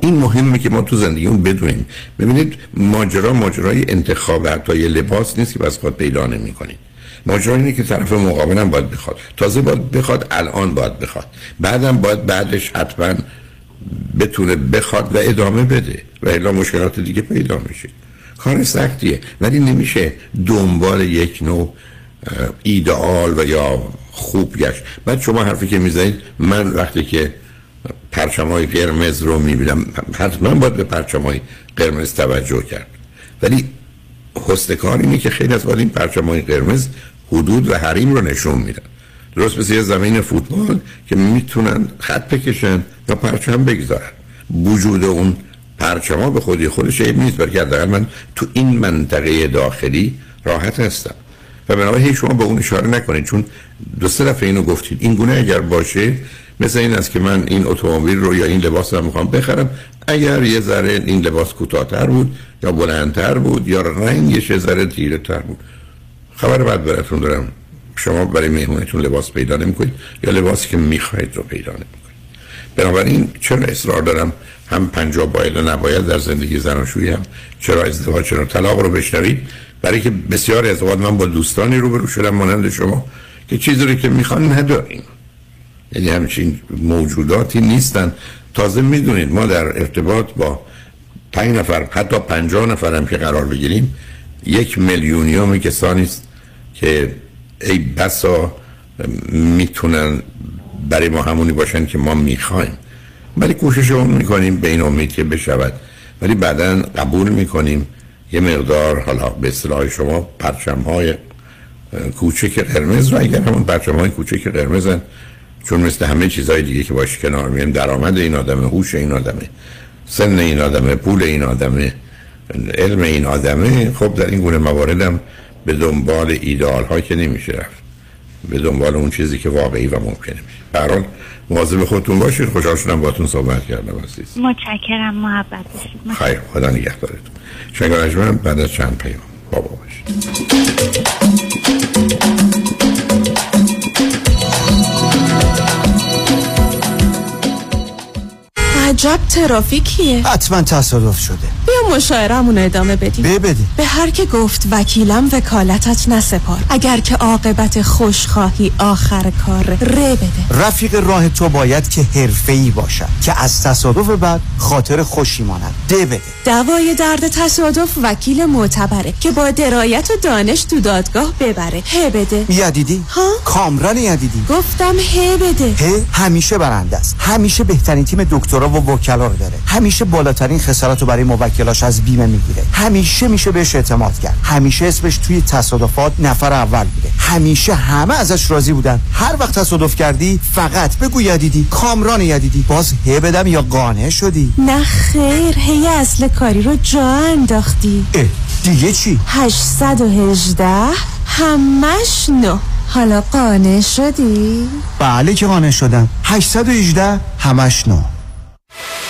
این مهمه که ما تو زندگیمون بدونیم. ببینید ماجرا ماجرای انتخاب حتی لباس نیست که بس خود پیدا نمی کنید ماجرا اینه که طرف مقابلم باید بخواد. تازه باید بخواد الان باید بخواد. بعدم باید بعدش حتما بتونه بخواد و ادامه بده و الا مشکلات دیگه پیدا میشه. کار سختیه ولی نمیشه دنبال یک نوع ایدئال و یا خوب گشت بعد شما حرفی که می‌زنید من وقتی که پرچمای قرمز رو می‌بینم حتما باید به پرچمای قرمز توجه کرد. ولی حسن اینه که خیلی از این پرچمای قرمز حدود و حریم رو نشون میدن. درست مثل یه زمین فوتبال که می‌تونن خط بکشن یا پرچم بگذارن. وجود اون پرچما به خودی خودش عیب نیست بلکه من تو این منطقه داخلی راحت هستم. و بنابراین شما به اون اشاره نکنید چون دو سه دفعه اینو گفتید این گونه اگر باشه مثل این است که من این اتومبیل رو یا این لباس رو می‌خوام بخرم. اگر یه ذره این لباس کوتاهتر بود یا بلندتر بود یا رنگش یه ذره تیره تر بود. خبر بعد براتون دارم. شما برای مهمونتون لباس پیدا نمی‌کنید یا لباسی که می‌خواهید رو پیدا نمی‌کنید. بنابراین چرا اصرار دارم؟ هم پنجاه باید و نباید در زندگی زناشویی هم. چرا ازدواج چرا طلاق رو بشنوید؟ برای که بسیاری از اوقات من با دوستانی روبرو شدم مانند شما که چیزی رو که می‌خوان نداریم. یعنی همچین موجوداتی نیستن. تازه می‌دونید ما در ارتباط با پنج نفر حتی پنجاه نفر هم که قرار بگیریم یک میلیونیوم کسانی است که ای بسا می‌تونن برای ما همونی باشن که ما می‌خوایم. ولی کوشش رو می‌کنیم به این امید که بشود. ولی بعدا قبول می‌کنیم. یه مقدار حالا به اصطلاح شما پرچم های کوچک قرمز رو اگر همون پرچم های کوچک قرمزن چون مثل همه چیزهای دیگه که باش کنار میان درآمد این آدمه هوش این آدمه سن این آدمه پول این آدمه علم این آدمه خب در این گونه مواردم به دنبال ایدئال ها که نمیشه رفت به دنبال اون چیزی که واقعی و ممکنه میشه. برحال مواظب خودتون باشید. خوشحال شدم باتون صحبت کردم عزیز. متشکرم محبت خیر خدا نگهدارتون. شنگ بعد از چند پیام بابا باشید. عجب ترافیکیه. حتما تصادف شده. بیا مشاعرمون ادامه بدیم. بده به هر که گفت وکیلم وکالتت نسپار. اگر که عاقبت خوشخواهی آخر کار ره بده. رفیق راه تو باید که ای باشد که از تصادف بعد خاطر خوشی ماند. ده بده. دوای درد تصادف وکیل معتبره که با درایت و دانش تو دادگاه ببره. ه بده. یدیدی؟ ها؟ کامران یدیدی. گفتم ه بده. ه همیشه برنده است. همیشه بهترین تیم دکترا و وکلا رو داره. همیشه بالاترین خسارت رو برای موکلاش از بیمه می‌گیره. همیشه میشه بهش اعتماد کرد. همیشه اسمش توی تصادفات نفر اول بوده. همیشه همه ازش راضی بودن. هر وقت تصادف کردی فقط بگو یدیدی. کامران یدیدی. باز هی بدم یا قانع شدی؟ نه خیر هی اصل کاری رو جا انداختی. اه دیگه چی؟ 818 همش نو حالا قانع شدی؟ بله که قانع شدم. 818 همش نو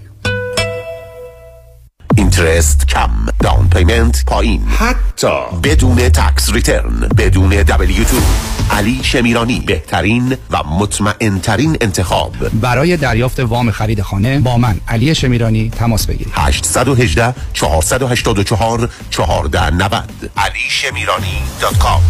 interest کم. down payment پایین. حتی بدون tax return بدون W2 علی شمیرانی بهترین و مطمئن انتخاب. برای دریافت وام خرید خانه با من علی شمیرانی تماس بگیرید. 818 484 1490 علی شمیرانی dot com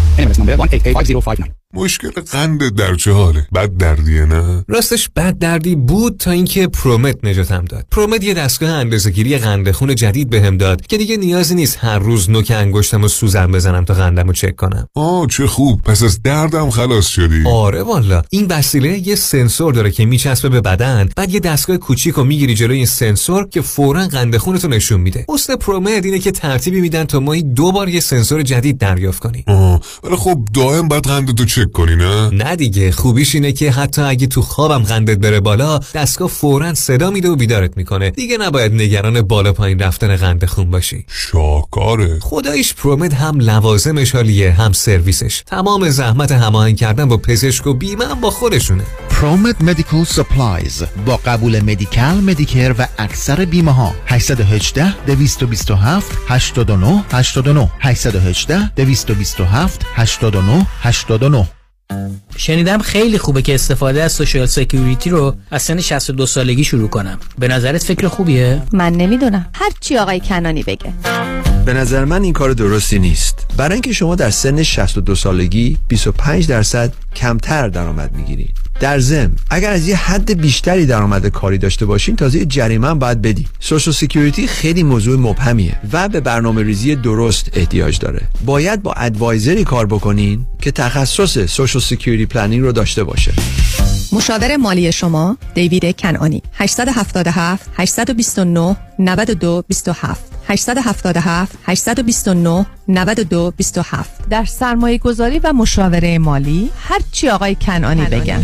مشکل قند در چه حاله؟ بد دردیه نه؟ راستش بد دردی بود تا اینکه ProMed نجاتم داد. ProMed یه دستگاه اندازه‌گیری قند خون جدید بهم داد که دیگه نیازی نیست هر روز نوک انگشتم و سوزن بزنم تا قندم رو چک کنم. آه چه خوب. پس از دردم خلاص شدی. آره والا این وسیله یه سنسور داره که میچسبه به بدن بعد یه دستگاه کوچیک و می‌گیری جلوی این سنسور که فورا قند خونتو نشون میده. حسن پرومت اینه که ترتیبی میدن تا ماهی دو بار یه سنسور جدید دریافت کنی آه ولی خب دائم بعد قندتو چک کنی نه؟ نه دیگه خوبیش اینه که حتی اگه تو خوابم قندت بره بالا دستگاه فورا صدا میده و بیدارت می‌کنه. دیگه نباید نگران بالا پایین رفتن قند خون باشی. شاکاره خدایش پرومد هم لوازمش حالیه هم سرویسش. تمام زحمت هماهنگ کردن با پزشک و بیمه هم با خودشونه. ProMed Medical Supplies با قبول Medi-Cal Medicare و اکثر بیمه ها 818 227 89 89 818 227 89 89 شنیدم خیلی خوبه که استفاده از Social Security رو از سن 62 سالگی شروع کنم. به نظرت فکر خوبیه؟ من نمی‌دونم. هر چی آقای کنانی بگه. به نظر من این کار درستی نیست. برای اینکه شما در سن 62 سالگی 25 درصد کمتر درآمد می‌گیرید. در ضمن اگر از یه حد بیشتری درآمد کاری داشته باشین تازه جریمه هم باید بدی Social Security خیلی موضوع مبهمیه و به برنامه ریزی درست احتیاج داره. باید با advisor ی کار بکنین که تخصص Social Security planning رو داشته باشه. مشاور مالی شما دیوید کنانی 877 829 92 27 877 829 92 27 در سرمایه گذاری و مشاوره مالی هر چی آقای کنانی بگن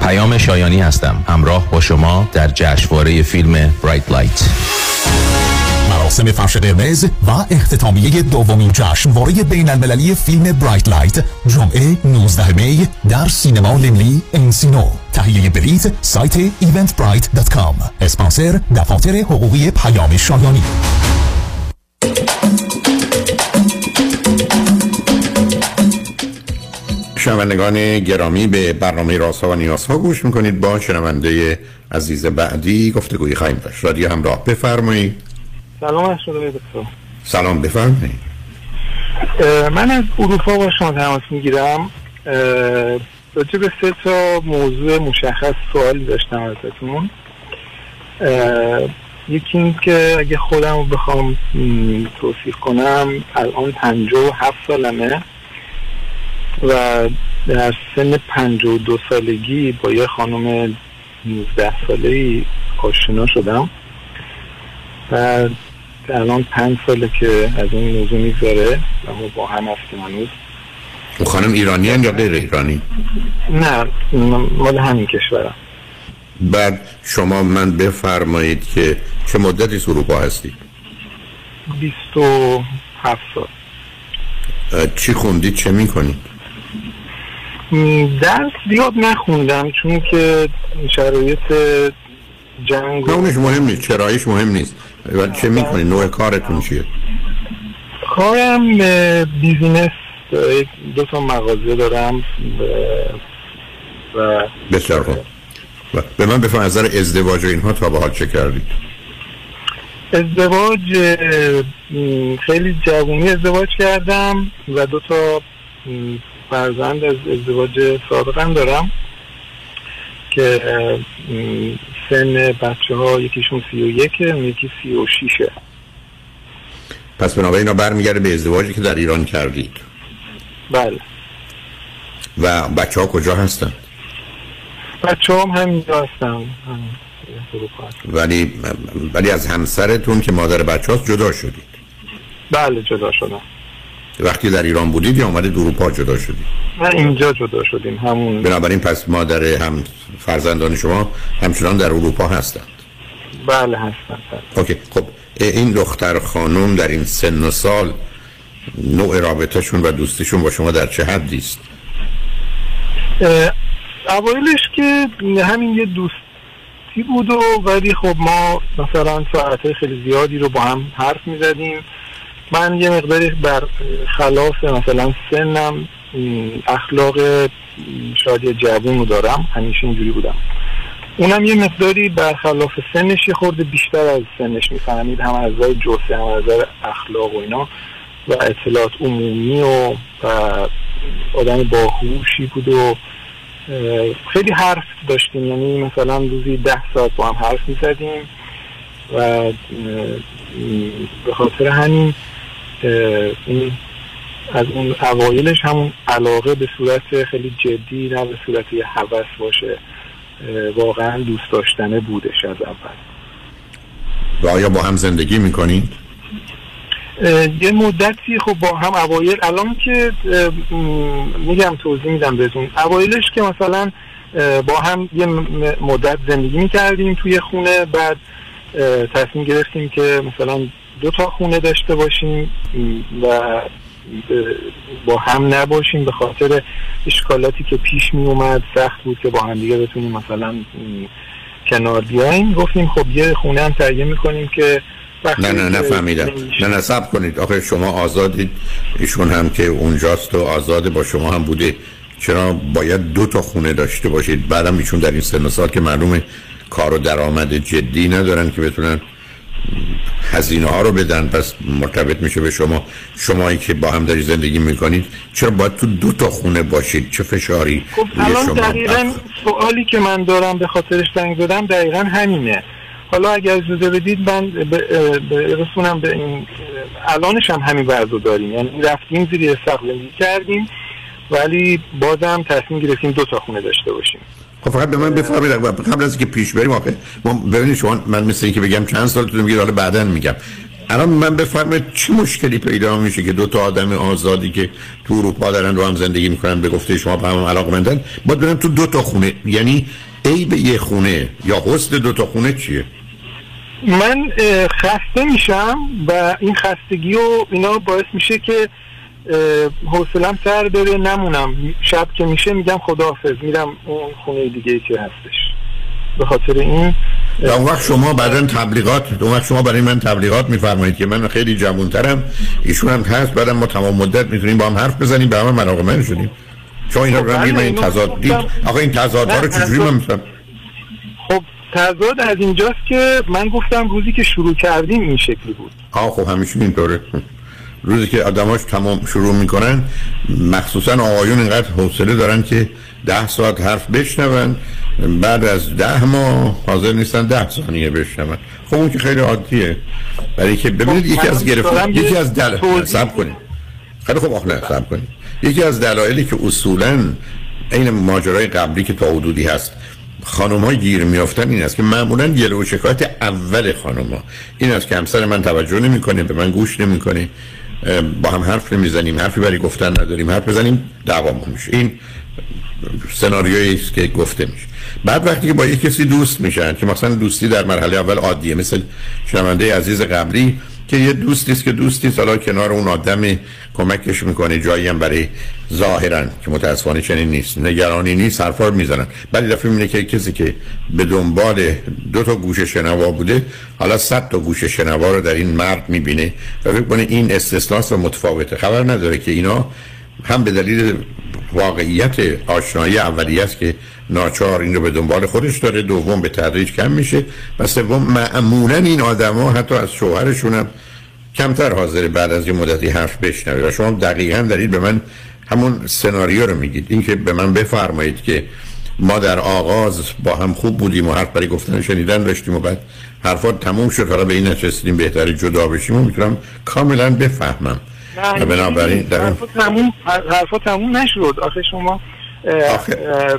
پیام شایانی هستم. همراه با شما در جشنواره فیلم Bright Light مراسم فرش قرمز و اختتامیه دومین جشنواره بین المللی فیلم Bright Light جمعه 19 می در سینما Laemmle Encino. تهیه بلیت سایت eventbrite.com اسپانسر دفاتر حقوقی پیام شایانی. شنوندگان گرامی به برنامه راسا و نیاسا گوش می‌کنید. با شنونده عزیز بعدی گفتگوی خواهیم داشت. رادیو همراه. بفرمایید. سلام دکتر سلام بفرمایید. من از اروپا با شما تماس می‌گیرم. راجع به سه تا موضوع مشخص سوالی داشتم ازتون. یکی این که اگه خودم رو بخوام توصیف کنم الان پنجه و هفت سالمه. و در سن پنج و دو سالگی با یه خانم 19 ساله ای آشنا شدم و الان پنج ساله که از این موضوع می‌گذاره و ما با هم هستیم هنوز. اون خانم ایرانی یا غیر ایرانی؟ نه مال همین کشورم. بعد شما من بفرمایید که چه مدتی اروپا و هفت سال. چی خوندید چه می‌کنید درس زیاد نخوندم چون که شرایط جنگ نه اونش مهم نیست چرایش مهم نیست. ولی چه می‌کنید نوع کارتون چیه؟ کارم بیزینس دو تا مغازه دارم و بسیار خوب. به من بفرم از ازدواج و اینها تا به حال چه کردید ازدواج خیلی جوونی ازدواج کردم و دو تا فرزند از ازدواج سابقا دارم که سن بچه ها یکیشون سی و یکه یکی سی و شیشه. پس بنابراین اینا برمیگرده به ازدواجی که در ایران کردید. بله. و بچه ها کجا هستن؟ بچه هم همینجا هستن ولی ولی از همسرتون که مادر بچه هاست جدا شدید. بله جدا شدم. وقتی در ایران بودید یا آمدید اروپا جدا شدید؟ نه اینجا جدا شدیم همون. بنابراین پس مادر هم فرزندان شما همچنان در اروپا هستند. بله هستند اوکی خب این دختر خانم در این سن و سال نوع رابطهشون و دوستیشون با شما در چه حدی است؟ اوایلش که همین یه دوستی بود و ولی خب ما مثلا ساعت خیلی زیادی رو با هم حرف می‌زدیم. من یه مقداری بر خلاف مثلا سنم اخلاق شاید یه جوون رو دارم همیشه اینجوری بودم. اونم یه مقداری برخلاف سنش یه خورده بیشتر از سنش می‌فهمید. هم از نظر جسه هم از نظر اخلاق و اینا. و اطلاعات عمومی و, و آدم باهوشی بود و خیلی حرف داشتیم. یعنی مثلا روزی ده ساعت با هم حرف می‌زدیم و به خاطر همین این از اون اوایلش همون علاقه به صورت خیلی جدی نه به صورت یه حوث باشه واقعا دوست داشتنه بودش از اول و آیا با هم زندگی می‌کنید؟ یه مدتی خب با هم اوایل الان که میگم توضیح میدم بهتون اوایلش که مثلا با هم یه مدت زندگی می‌کردیم توی خونه بعد تصمیم گرفتیم که مثلا دو تا خونه داشته باشیم و با هم نباشیم به خاطر اشکالاتی که پیش می اومد سخت بود که با هم دیگه بتونیم مثلا کنار بیایم. گفتیم خب یه خونه هم تهیه می‌کنیم که نه نه نه فهمیدم. نه نه سب کنید. آخه شما آزادید. ایشون هم که اونجاست و آزاد با شما هم بوده. چرا باید دو تا خونه داشته باشید؟ بعدم ایشون در این سن سال که معلومه کار و درآمد جدی ندارن که بتونن هزینه ها رو بدن پس مرتبط میشه به شما. شمایی که با هم داری زندگی می‌کنید چرا باید تو دو تا خونه باشید؟ چه فشاری خب الان دقیقا سوالی که من دارم به خاطرش زنگ زدم دقیقا همینه. حالا اگر اجازه بدید من برسونم به این الانش هم همین وضع داریم. یعنی رفتیم زیر سقف کردیم ولی بازم تصمیم گرفتیم دو تا خونه داشته باشیم. خب فقط به من بفرمایید قبل از اینکه پیش بریم آخه ما ببینید شما من مثل اینکه بگم چند سال تو میگید حالا بعدا میگم. الان من بفرمایید چه مشکلی پیدا میشه که دو تا آدم آزادی که تو اروپا دارن رو هم زندگی می‌کنن به گفته شما به هم علاقمندن باید برن تو دو تا خونه. یعنی ای به یه خونه یا حسن دو تا خونه چیه؟ من خسته میشم و این خستگی و اینا باعث میشه که حوصلم سر بره نمونم. شب که میشه میگم خداحافظ. میرم اون خونه دیگه که هستش. به خاطر این اون وقت شما بعدا تبلیغات اون وقت شما برای من تبلیغات میفرمایید که من خیلی جوانترم. ایشون هم هست بعدم ما تمام مدت می‌تونیم با هم حرف بزنیم به همه من شدیم. چون اینا رو من این تضاد دید آقا این تضادها رو چجوری من میفهم؟ خب تضاد از اینجاست که من گفتم روزی که شروع کردیم این شکلی بود. آه خب همیشه اینطوره. روزی که آدماش تمام شروع می‌کنن مخصوصا آقایون اینقدر حوصله دارن که ده ساعت حرف بشنون بعد از ده ماه حاضر نیستن ده ثانیه بشنون. خب اون که خیلی عادیه. برای که ببینید خب، یکی از گرفت یکی از دل سب کنید. خیلی خوب آخه سب کنید. یکی از دلایلی که اصولا این ماجرای قبلی که تا حدودی هست خانم ها گیر میافتن این است که معمولا گله و شکایت اول خانم ها این است که همسر من توجه نمی‌کنه به من گوش نمی‌کنه. با هم حرف نمی‌زنیم حرفی برای گفتن نداریم حرف بزنیم دعوامون میشه. این سناریویی است که گفته میشه. بعد وقتی که با یک کسی دوست میشن که مثلا دوستی در مرحله اول عادیه مثل شنونده عزیز قبلی که یه دوستی است که دوستی حالا کنار اون آدم کمکش می‌کنه جایی هم برای ظاهرا که متاسفانه چنین نیست. نگرانی نیست حرفا می‌زنن. بعد دفعه می‌بینه که کسی که به دنبال دو تا گوش شنوا بوده حالا صد تا گوش شنوا رو در این مرد می‌بینه و فکر کنه این استثناست و متفاوته. خبر نداره که اینا هم به دلیل واقعیت آشنایی اولیه است که ناچار این رو به دنبال خودش داره دوم به تدریج کم میشه و سوم معمولا این آدما حتی از شوهرشون هم کمتر حاضر بعد از یه مدتی حرف بشنوه و شما دقیقا دارید به من همون سناریو رو میگید. اینکه به من بفرمایید که ما در آغاز با هم خوب بودیم و حرف برای گفتن شنیدن داشتیم و بعد حرفات تموم شد حالا به این نچستیم بهتری جدا بشیم و می‌تونم کاملا بفهمم. و بنابراین حرفا تموم حرفا تموم نشد. آخه شما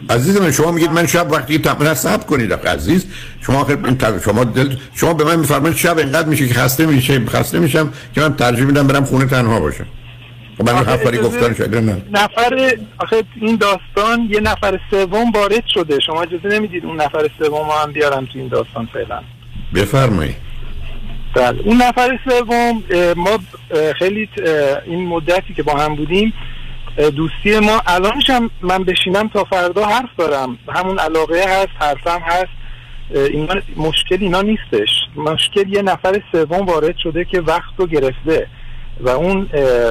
عزیز من شما میگید من شب وقتی تمرین صبر کنید عزیز. شما آخر این شما دل شما به من میفرمایید شب اینقدر میشه که خسته میشه خسته میشم که من ترجیح میدم برم خونه تنها باشم. و من حرف برای گفتن شده نه نفر آخه این داستان یه نفر سوم وارد شده. شما اجازه نمی‌دید اون نفر سوم هم بیارم تو این داستان فعلا. بفرمایید. بله. اون نفر سوم ما خیلی این مدتی که با هم بودیم دوستی ما الانش هم من بشینم تا فردا حرف دارم. همون علاقه هست حرفم هست. اینا مشکل اینا نیستش. مشکل یه نفر سوم وارد شده که وقت رو گرفته. و اون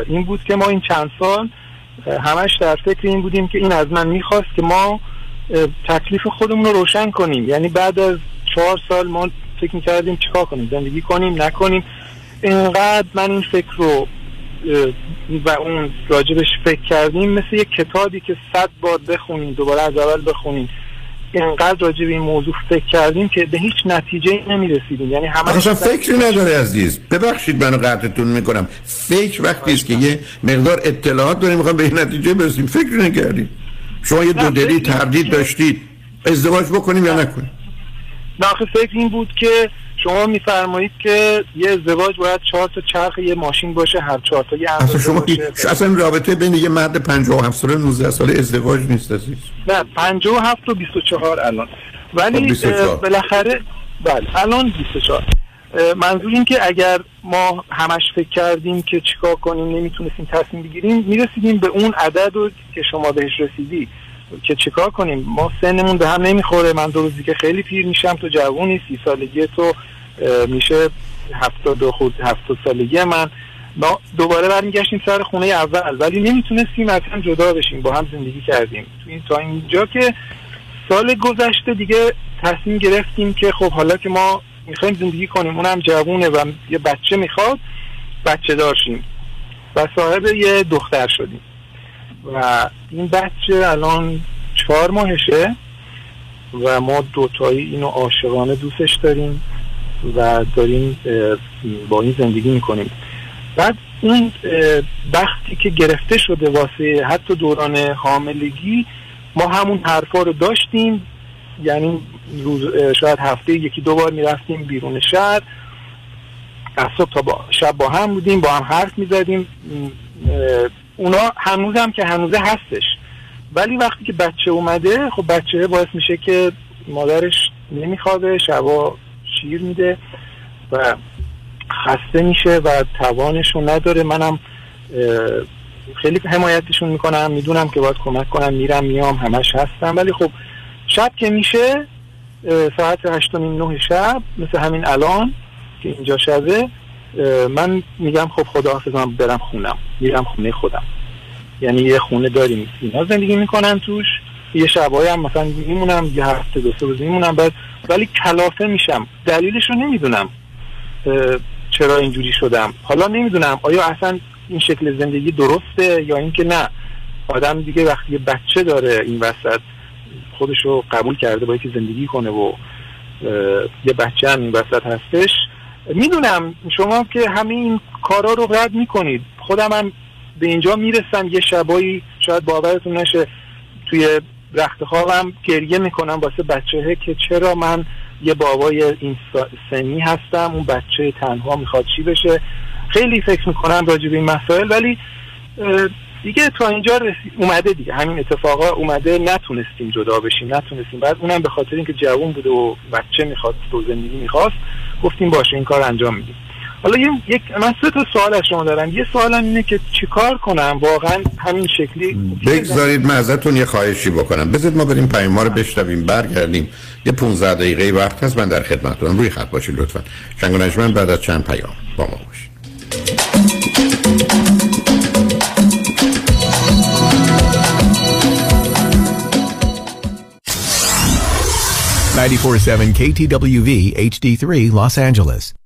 این بود که ما این چند سال همش در فکر این بودیم که این از من می‌خواست که ما تکلیف خودمون رو روشن کنیم. یعنی بعد از چهار سال ما فکر می‌کردیم چیکار کنیم؟ زندگی کنیم؟ نکنیم؟ اینقدر من این فکر رو و اون راجبش فکر کردیم مثل یک کتابی که صد بار بخونیم دوباره از اول بخونیم. اینقدر راجب این موضوع فکر کردیم که به هیچ نتیجه نمی‌رسیدیم. یعنی همه اصلا فکری نداره عزیز. ببخشید منو قطعتون می‌کنم. فکر وقتی است که یه مقدار اطلاعات داریم می‌خوام به این نتیجه برسیم. فکر نکردیم شما یه دو دلی تردید داشتید. ازدواج بکنیم یا نکنیم؟ نه فکر این بود که شما میفرمایید که یه ازدواج باید چهار تا چرخ یه ماشین باشه هر چهار تا یه اصلا شما اصلا رابطه بین یه مرد 57 ساله 19 ساله ازدواج نیست عزیز. نه 57 و 24 الان. ولی خب، بالاخره بله الان 24 منظور این که اگر ما همش فکر کردیم که چیکار کنیم نمی‌تونستیم تصمیم بگیریم می‌رسیدیم به اون عدد رو که شما بهش رسیدی که چیکار کنیم؟ ما سنمون به هم نمی‌خوره. من دو روزی که خیلی پیر میشم تو جوونی سی سالگی تو. میشه هفتاد دو خود هفتاد سالگی من. ما دوباره برمیگشتیم سر خونه اول ولی نمی‌تونستیم از هم جدا بشیم با هم زندگی کردیم. تو این تا اینجا که سال گذشته دیگه تصمیم گرفتیم که خب حالا که ما می‌خوایم زندگی کنیم اونم جوونه و یه بچه می‌خواد بچه دارشیم و صاحب یه دختر شدیم. و این بچه الان چهار ماهشه و ما دوتایی اینو عاشقانه دوستش داریم. و داریم با این زندگی می‌کنیم. بعد اون وقتی که گرفته شده واسه حتی دوران حاملگی ما همون حرفا رو داشتیم. یعنی روز شاید هفته یکی دو بار می‌رفتیم بیرون شهر. از صبح تا با شب با هم بودیم با هم حرف می‌زدیم. اونا هنوزم که هنوزه هستش. ولی وقتی که بچه اومده خب بچه باعث میشه که مادرش نمیخوابه شبا شیر میده و خسته میشه و توانشون نداره. منم خیلی حمایتشون می‌کنم می‌دونم که باید کمک کنم میرم میام همش هستم. ولی خب شب که میشه ساعت هشت نه شب مثل همین الان که اینجا شبه من میگم خب خدا من برم خونم. میرم خونه خودم. یعنی یه خونه داریم. اینا زندگی می‌کنن توش. یه شبایی هم مثلا میمونم یه هفته دو سه روز میمونم. بعد ولی کلافه میشم. دلیلش رو نمی‌دونم چرا اینجوری شدم. حالا نمی‌دونم. آیا اصلا این شکل زندگی درسته یا اینکه نه؟ آدم دیگه وقتی یه بچه داره این وسط خودش رو قبول کرده باید که زندگی کنه و یه بچه هم این وسط هستش. می‌دونم شما که همین کارا رو رد می‌کنید. خودم هم به اینجا می‌رسم. یه شبایی شاید باورتون نشه. توی رخت خوابم گریه می‌کنم واسه بچه که چرا من یه بابای این سنی هستم اون بچه تنها می‌خواد چی بشه. خیلی فکر می‌کنم راجع به این مسائل ولی دیگه تا اینجا اومده دیگه. همین اتفاقا اومده نتونستیم جدا بشیم نتونستیم. بعد اونم به خاطر اینکه جوون بوده و بچه می‌خواد تو زندگی می‌خواست گفتیم باشه این کار انجام میدیم. حالا یک من سه تا سوال از شما دارم. یه سوالم اینه که چیکار کنم؟ واقعا همین شکلی بگذارید من ازتون یه خواهشی بکنم. بذارید ما بریم پیام رو بشنویم برگردیم. یه 15 دقیقه وقت هست من در خدمتتونم. روی خط باشید لطفا. شنگ بعد از چند پیام با ما باشید. 947 KTWV HD3 Los Angeles.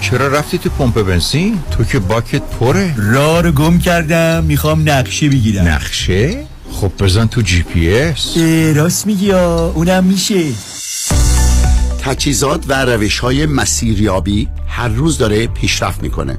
چرا رفتی تو پمپ بنزین؟ تو که باکت پره. راه رو گم کردم می‌خوام نقشه بگیرم. نقشه؟ خب بزن تو جی پی اس. راست میگی اونم میشه. تجهیزات و روش های مسیریابی هر روز داره پیشرفت می‌کنه.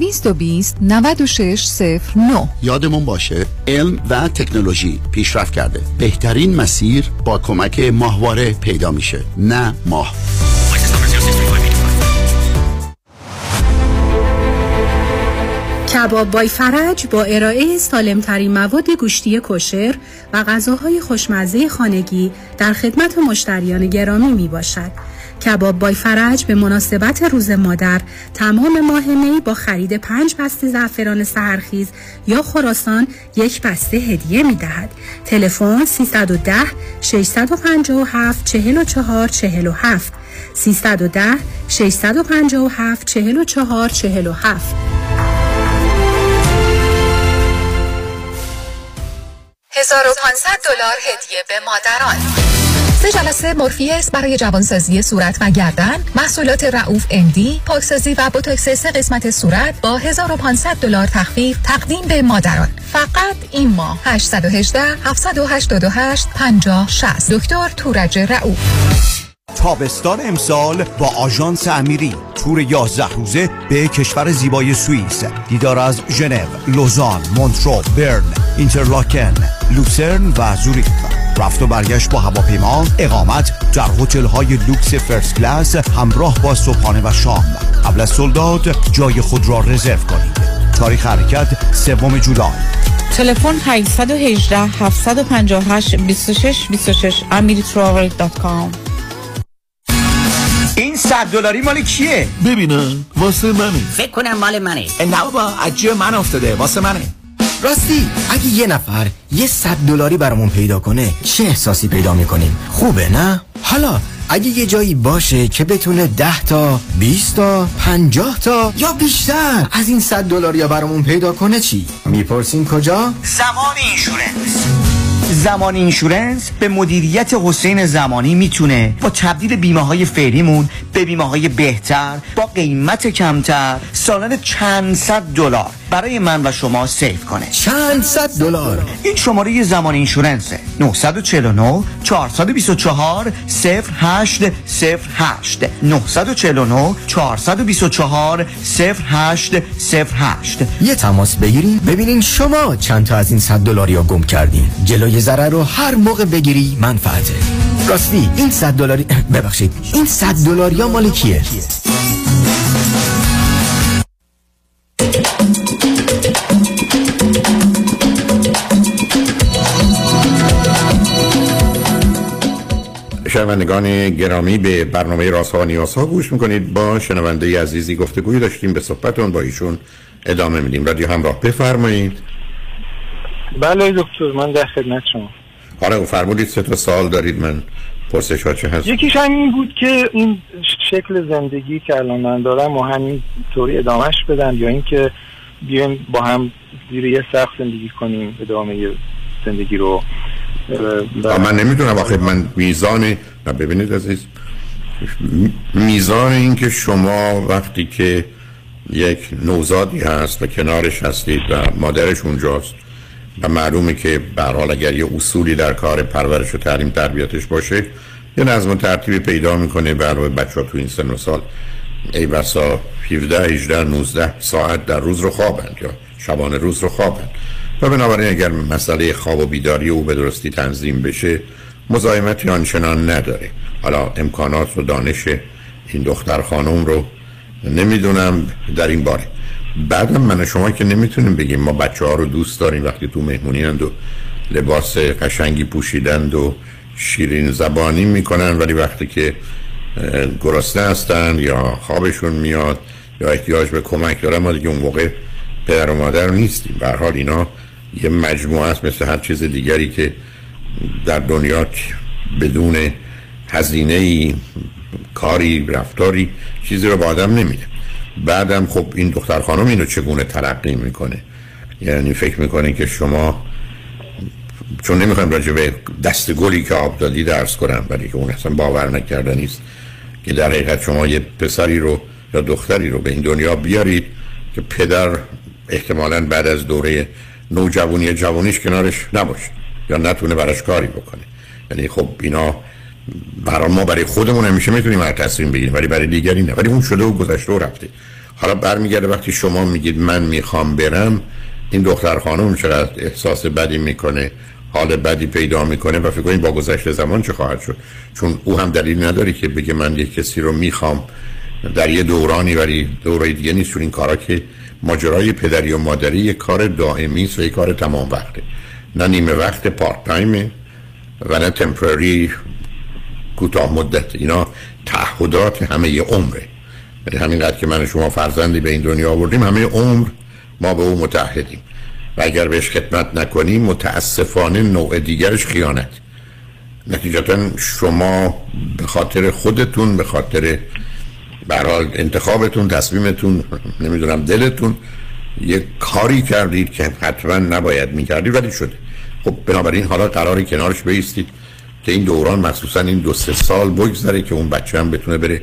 220 9609 یادمون باشه علم و تکنولوژی پیشرفت کرده. بهترین مسیر با کمک ماهواره پیدا میشه نه ماه. کباب بای فرج با ارائه سالمترین مواد گوشتی کشر و غذاهای خوشمزه خانگی در خدمت مشتریان گرامی می باشد. کباب بای فرج به مناسبت روز مادر تمام ماه می با خرید پنج بسته زعفران سهرخیز یا خراسان یک بسته هدیه می دهد. تلفن 310 657 44 47 310 657 44 47 1500 دلار هدیه به مادران. سه جلسه مورفیس برای جوانسازی صورت و گردن محصولات رعوف امدی پاکسازی و بوتوکس سه قسمت صورت با 1500 دلار تخفیف تقدیم به مادران. فقط این ماه. 818 788 50 60 دکتر تورج رعوف. تابستان امسال با آژانس امیری. تور 11 روزه به کشور زیبای سوئیس. دیدار از ژنو، لوزان، مونترو، برن، اینترلاکن، لوسرن و زوریخ. رفت و برگشت با هواپیما اقامت در هتل های لوکس first class همراه با صبحانه و شام. قبل از sold out جای خود را رزرو کنید. تاریخ حرکت سوم جولای. تلفن 818 758 26 26 amiritravel.com این صد دلاری مال کیه؟ ببینم واسه منه. فکر کنم مال منه. نه بابا از جیب من افتاده واسه منه. راستی اگه یه نفر یه صد دلاری برامون پیدا کنه چه احساسی پیدا می‌کنیم؟ خوبه نه؟ حالا اگه یه جایی باشه که بتونه ده تا 20 تا 50 تا یا بیشتر از این صد دلاری برامون پیدا کنه چی؟ می‌پرسین کجا؟ زمان اینشورنس زمان Insurance به مدیریت حسین زمانی می‌تونه با تبدیل بیمه های فعلیمون به بیمه های بهتر با قیمت کمتر سالانه چند صد دلار برای من و شما save کنه. چند صد دلار؟ این شماره زمان Insurance ه. 949 424 08 08 949 424 08 08 یه تماس بگیریم ببینین شما چند تا از این صد دلاری رو گم کردین. جلوی ضرر رو هر موقع بگیری منفعته. راستی این صد دلاری ببخشید این صد دلاری ها مال کیه؟ شنوندگان گرامی به برنامه راسا و نیاسا گوش می‌کنید. با شنونده عزیزی گفتگوی داشتیم به صحبتون با ایشون ادامه میدیم. رادیو همراه بفرمایید. بله دکتر من در خدمت شما. آره فرمودید سه تا سال دارید من پرسش ها چه هست. یکیش همین بود که این شکل زندگی که الان من دارم و همین طوری ادامهش بدم یا اینکه بیایم با هم زیر یه سقف زندگی کنیم ادامه زندگی رو من نمی‌دونم آخه من میزان ببینید عزیز. میزان این که شما وقتی که یک نوزادی هست و کنارش هستید و مادرش اونجاست و معلومه که به حال اگر یه اصولی در کار پرورش و تعلیم تربیتش باشه یه نظم و ترتیبی پیدا می‌کنه برای بچه ها تو این سن و سال. ای بسا 17 18 19 ساعت در روز رو خوابند یا شبانه روز رو خوابند و بنابراین اگر مسئله خواب و بیداری او به درستی تنظیم بشه مزاحمتی آنچنان نداره. حالا امکانات و دانش این دختر خانم رو نمی‌دونم در این باره. بعدم من شما که نمی‌تونیم بگیم ما بچه ها رو دوست داریم وقتی تو مهمونی و لباس قشنگی پوشیدند و شیرین زبانی می‌کنن ولی وقتی که گرسنه هستن یا خوابشون میاد یا احتیاج به کمک دارن ما دیگه اون موقع پدر و مادر نیستیم. به حال اینا یه مجموعه است مثل هر چیز دیگری که در دنیا بدون هزینه کاری رفتاری چیزی رو با آدم نمیده. بعدم خب این دختر خانم اینو چگونه تلقی می‌کنه؟ یعنی فکر می‌کنه که شما چون نمی‌خوایم راجع به دست گلی که آب دادی درس کنم ولی که اون اصلا باور نکرده نیست که در حقیقت شما یه پسری رو یا دختری رو به این دنیا بیارید که پدر احتمالا بعد از دوره نوجوانی جوانیش کنارش نباشه یا نتونه براش کاری بکنه. یعنی خب اینا برای ما برای خودمون همیشه می‌تونیم هر تصمیم بگیریم ولی برای دیگری نه. ولی اون شده و گذشته و رفته. حالا برمیگرده وقتی شما میگید من می‌خوام برم این دختر خانم چقدر احساس بدی می‌کنه حال بدی پیدا می‌کنه و فکر کنید با گذشته زمان چه خواهد شد. چون او هم دلیل نداره که بگه من یک کسی رو می‌خوام در یه دورانی ولی دوره دیگه نیست چون این کارا که ماجرای پدری و مادری یک کار دائمی است و یک کار تمام وقته. نه نیمه وقت پارت تایمه و نه تمپرری کوتاه مدت. اینا تعهدات همه ی عمره. یعنی همینقدر که من شما فرزندی به این دنیا آوردیم همه عمر ما به او متحدیم و اگر بهش خدمت نکنیم متاسفانه نوع دیگرش خیانت. نتیجتا شما به خاطر خودتون به خاطر برحال انتخابتون تصمیمتون نمی‌دونم دلتون یک کاری کردید که حتما نباید می‌کردید ولی شده. خب بنابراین حالا قراری کنارش بیستید که این دوران مخصوصا این دو سه سال بگذره که اون بچه هم بتونه بره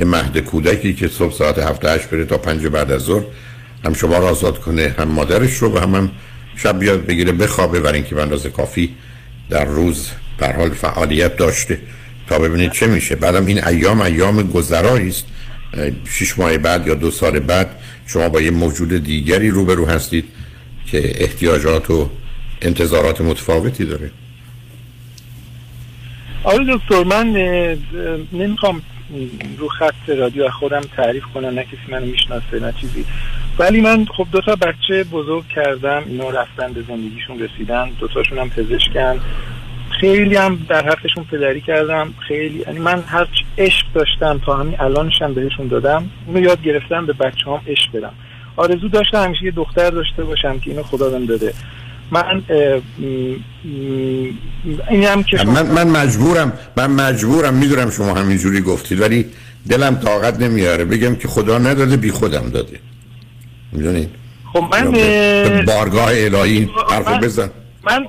یه مهد کودکی که صبح ساعت هفته هشت بره تا پنج بعد از ظهر. هم شما را آزاد کنه هم مادرش رو و هم, هم شب بیاد بگیره بخوابه برای اینکه به اندازه کافی در روز در حال فعالیت داشته تا ببینید چه میشه. بعدم این ایام ایام گذرایی است. شش ماه بعد یا دو سال بعد شما با یه موجود دیگری روبرو هستید که احتیاجات و انتظارات متفاوتی داره. آره دکتر من نمی‌خوام رو خط رادیو خودم تعریف کنم نه کسی منو می‌شناسه نه چیزی. ولی من خب دو تا بچه بزرگ کردم اینا رفتن به زندگیشون رسیدن دو تاشون هم پزشکن. خیلی هم در حقشون پدری کردم خیلی یعنی من هر عشق داشتم تا همین الانشم بهشون دادم اونو یاد گرفتم به بچه هم عشق بدم. آرزو داشتم همیشه یه دختر داشته باشم که اینو خدا بهم داده من این هم که من من مجبورم من مجبورم می‌دونم شما همینجوری گفتید ولی دلم طاقت نمیاره. بگم که خدا نداده بی خودم داده. می‌دونید؟ خب من بارگاه الهی حرفو من- بزن. من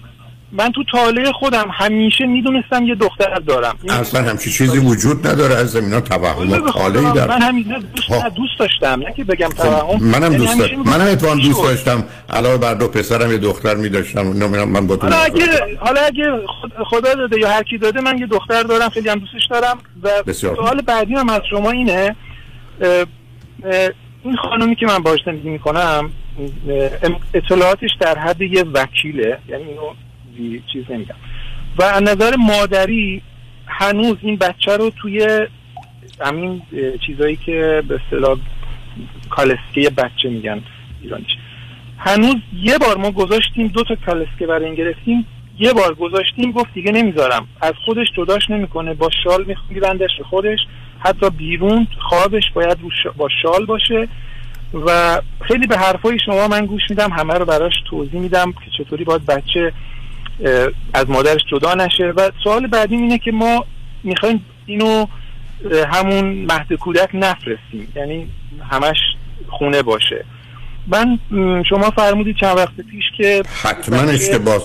من تو طالع خودم همیشه می‌دونستم یه دختر دارم. اصلا همچی چیزی وجود نداره از زمینا توهم. خاله در من همین نه، دوست, نه، دوست داشتم نه که بگم خب توهم. منم یعنی دوست همیشه دارم می‌گفتم منم اتفاقا دوست. داشتم. علاوه بر دو پسرم یه دختر می داشتم من با تو حالا اگه حالا اگه خد- خدا داده یا هر کی داده من یه دختر دارم خیلی هم دوستش دارم. و بسیار. سوال بعدی هم از شما اینه اه، اه، این خانومی که من باهاش زندگی می‌کنم اطلاعاتش در حد یه وکیله. یعنی اینو بی- چیز نمیگم. و از نظر مادری هنوز این بچه رو توی همین چیزایی که به اصطلاح کالسکه بچه میگن ایرانیش. هنوز یه بار ما گذاشتیم دو تا کالسکه برای این گرفتیم یه بار گذاشتیم گفت دیگه نمی‌ذارم. از خودش جداش نمی‌کنه با شال میبندش به خودش. حتی بیرون خوابش باید با شال باشه. و خیلی به حرفای شما من گوش میدم همه رو براش توضیح میدم که چطوری باید بچه از مادرش جدا نشه. و سوال بعدی اینه که ما می‌خوایم اینو همون مهد کودک نفرستیم. یعنی همش خونه باشه. من شما فرمودید چند وقت پیش که حتما اشتباس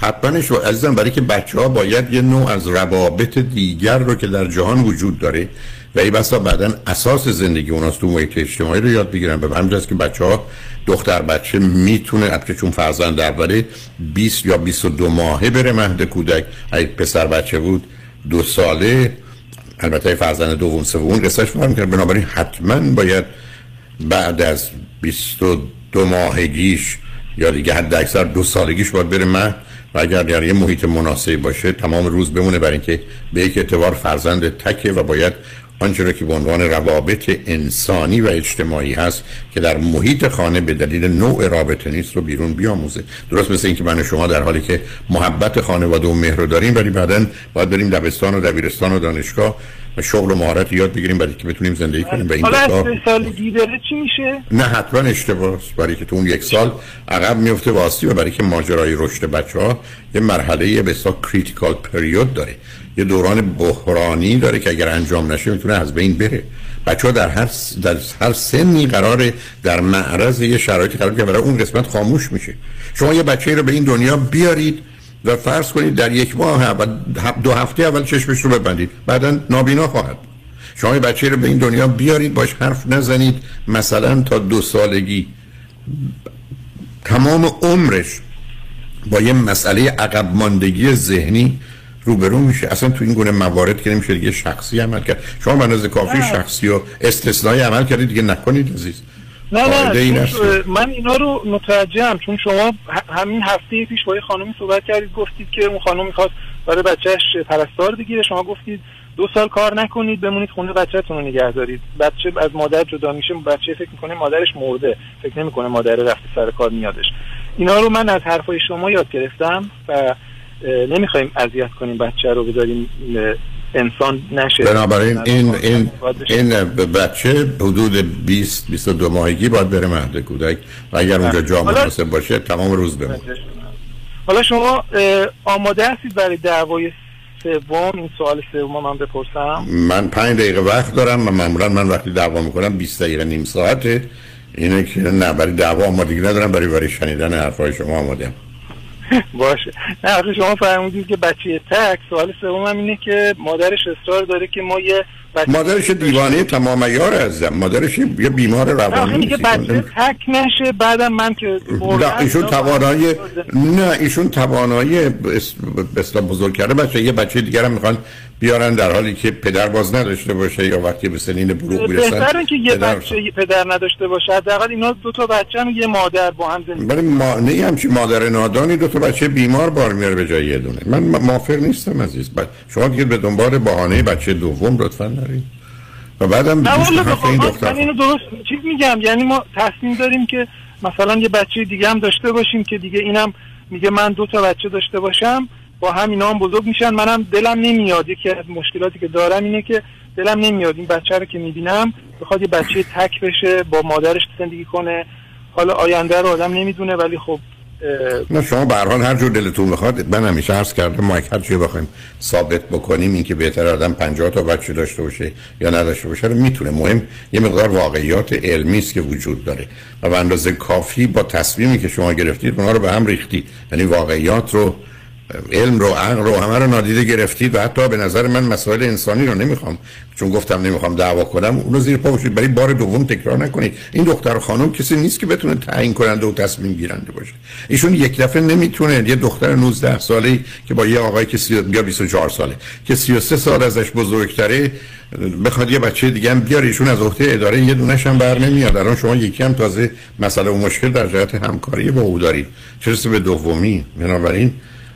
حتما اشتباه. عزیزم برای که بچه ها باید یه نوع از روابط دیگر رو که در جهان وجود داره و ای بسا بعدا اساس زندگی اوناست. تو محیط اجتماعی رو یاد بگیرن. به همین جاست که بچه ها دختر بچه می‌تونه البته چون فرزند اوله 20 یا 22 ماهه بره مهد کودک. اگه پسر بچه بود دو ساله. البته فرزند دوم سوم قصهش فرم کرد بنابراین حتما باید بعد از 22 ماهگیش یا دیگه حد اکثر دو سالگیش باید بره مهد. و اگر در یه محیط مناسبی باشه تمام روز بمونه برای اینکه به یک اعتبار فرزند تکه و باید آنچه را که به عنوان روابط انسانی و اجتماعی هست که در محیط خانه به دلیل نوع رابطه نیست رو بیرون بیاموزه. درست مثل اینکه من و شما در حالی که محبت خانواده و مهر رو داریم ولی بعدا باید بریم دبستان و دبیرستان و دانشگاه و شغل و مهارت یاد بگیریم برای که بتونیم زندگی کنیم و این حالا سالگی بره چی میشه؟ نه حتما اشتباه برای که تو اون یک سال عقب میفته واسطی و برای که ماجرای رشد بچه ها یه مرحله به کریتیکال پریود داره. یه دوران بحرانی داره که اگر انجام نشه می‌تونه از بین بره. بچه ها در هر, در هر سنی قراره در معرض یه شرایطی قرار که برای اون قسمت خاموش میشه. شما یه بچه رو به این دنیا بیارید و فرض کنید در یک ماه اول دو هفته اول چشمش رو ببندید. بعدا نابینا خواهد. شما یه بچه رو به این دنیا بیارید باش حرف نزنید. مثلا تا دو سالگی. تمام عمرش با یه مسئله عقب ماندگی ذهنی روبرو میشه. اصلا تو این گونه موارد که نمیشه دیگه شخصی عمل کرد. شما اندازه کافی نه. شخصی و استثنایی عمل کردید دیگه نکنید عزیز. نه این نه اه، من اینا رو متوجهم چون شما همین هفته پیش با یه خانمی صحبت کردید گفتید که اون خانم می‌خواست برای بچهش پرستار بگیره. شما گفتید دو سال کار نکنید بمونید خونه بچهتون رو نگه دارید. بچه از مادر جدا میشه بچه فکر می‌کنه مادرش مرده. فکر نمی‌کنه مادر رفته سر کار میادش. اینا رو من از حرفای شما یاد گرفتم و نمی‌خوایم اذیت کنیم بچه رو بذاریم انسان نشه. بنابراین این این. این بچه حدود 20 22 ماهگی باید بره مهد کودک. و اگر اونجا جا حالا- مناسب باشه تمام روز بمونه. حالا شما آماده هستید برای دعوای سوم؟ این سوال سوم من بپرسم. من پنج دقیقه وقت دارم و معمولا من وقتی دعوا می‌کنم 20 دقیقه نیم ساعته. اینه که نه برای دعوا آمادگی ندارم برای برای شنیدن حرفای شما آماده باشه. نه آخه شما فرمودید که بچه تک سوال سوم هم اینه که مادرش اصرار داره که ما یه مادرش دیوانه تمام یار عزیزم. مادرش یه بیمار روانی میگه بچه تک نشه بعدم من که نه ایشون توانایی نه ایشون توانایی بسلا بزرگ کرده. بچه یه بچه دیگر هم می‌خوان بیارن در حالی که پدر باز نداشته باشه یا وقتی به سنین بلوغ می‌رسن بهتره که یه بچه یه پدر نداشته باشه. حداقل اینا دو تا بچه هم یه مادر با هم زندگی ولی ما نه همچین مادر نادانی دو تا بچه بیمار بار میاره به جای یه دونه. من موافق نیستم عزیز. شما دیگه به دنبال بهانه بچه دوم لطفا نرید. و بعدم نه این دختر من اینو درست چیز میگم؟ یعنی ما تصمیم داریم که مثلا یه بچه دیگه هم داشته باشیم که دیگه اینم میگه من دو تا بچه داشته باشم. با هم اینا هم بزرگ میشن. منم دلم نمیاد. یکی از مشکلاتی که دارم اینه که دلم نمیاد. این بچه رو که می‌بینم بخواد یه بچه تک بشه با مادرش زندگی کنه. حالا آینده رو آدم نمی‌دونه ولی خب نه شما به هر جور دلتون بخواد من همیشه عرض کردم ما هر چی بخوایم ثابت بکنیم اینکه بهتر آدم 50 تا بچه داشته باشه یا نداشته باشه رو می‌تونه. مهم یه مقدار واقعیات علمی است که وجود داره و به اندازه کافی با تصمیمی که شما گرفتید اونها رو به هم ریختید. یعنی واقعیات رو علم رو عقل رو همه رو نادیده گرفتید و حتی به نظر من مسائل انسانی رو نمی‌خوام چون گفتم نمی‌خوام دعوا کنم اونو زیر پا باشید برای بار دوم تکرار نکنید. این دختر خانم کسی نیست که بتونه تعیین کننده و تصمیم گیرنده باشه. ایشون یک دفعه نمی‌تونه یه دختر 19 ساله که با یه آقای که سی... یا 24 ساله که 33 سال ازش بزرگتره بخواد یه بچه دیگه هم بیاره ایشون از عهده اداره یه دونش هم بر نمیاد. الان شما یکی هم تازه مسئله و مشکل در جهت همکاری با او دارید. چه به دومی؟ بنابراین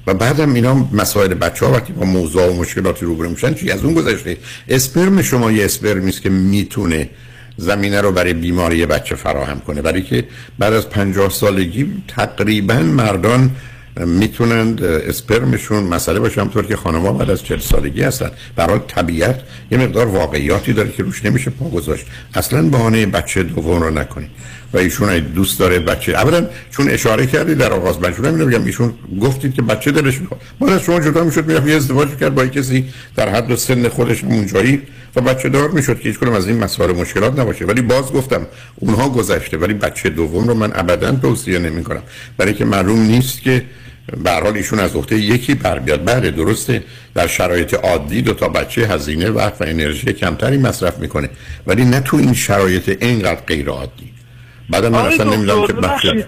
و بعدم اینا مسائل بچه ها وقتی با موضوع و مشکلاتی روبرو میشن چی؟ از اون گذشته. اسپرم شما یه اسپرمی است که می‌تونه زمینه رو برای بیماری بچه فراهم کنه. برای که بعد از پنجاه سالگی تقریبا مردان می‌تونند اسپرمشون مسئله باشه همطور که خانم‌ها بعد از 40 سالگی هستن. برای طبیعت یه مقدار واقعیاتی داره که روش نمیشه پا گذاشت. اصلا بهانه بچه دوم رو نکنید. و ایشون دوست داره بچه اولا چون اشاره کردی در آغاز من اینو میگم ایشون گفتید که بچه دلش می‌خواد. بعد از شما جدا می‌شد می‌رفت یه ازدواج کرد با کسی در حد و سن خودش اونجایی و بچه دار می‌شد که هیچ از این مسائل مشکلات نباشه. ولی باز گفتم اونها گذشته. ولی بچه دوم رو من ابدا توصیه نمی کنم برای که معلوم نیست که به حال ایشون از عهده یکی بر بیاد. بله درسته. در شرایط عادی دو تا بچه هزینه وقت و انرژی کمتری مصرف می‌کنه. ولی نه تو این شرایط اینقدر غیر عادی بعد من اصلا نمی‌دونم که بچه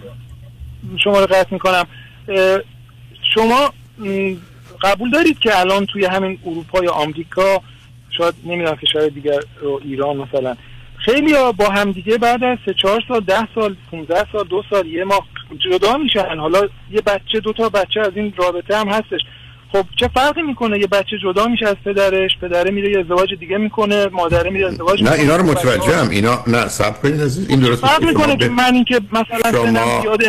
شما رو قطع می‌کنم. شما قبول دارید که الان توی همین اروپا یا آمریکا شاید نمی‌دونم که شاید دیگر رو ایران مثلا خیلی ها با همدیگه بعد از سه چهار سال ده سال 15 سال دو سال یه ماه جدا میشن. حالا یه بچه دو تا بچه از این رابطه هم هستش. خب چه فرقی می‌کنه؟ یه بچه جدا میشه از پدرش پدره میره یه ازدواج دیگه می‌کنه مادره میره ازدواج نه اینا رو متوجه هم اینا نه صبر کنید این درست فرق می‌کنه. که من اینکه مثلا شما...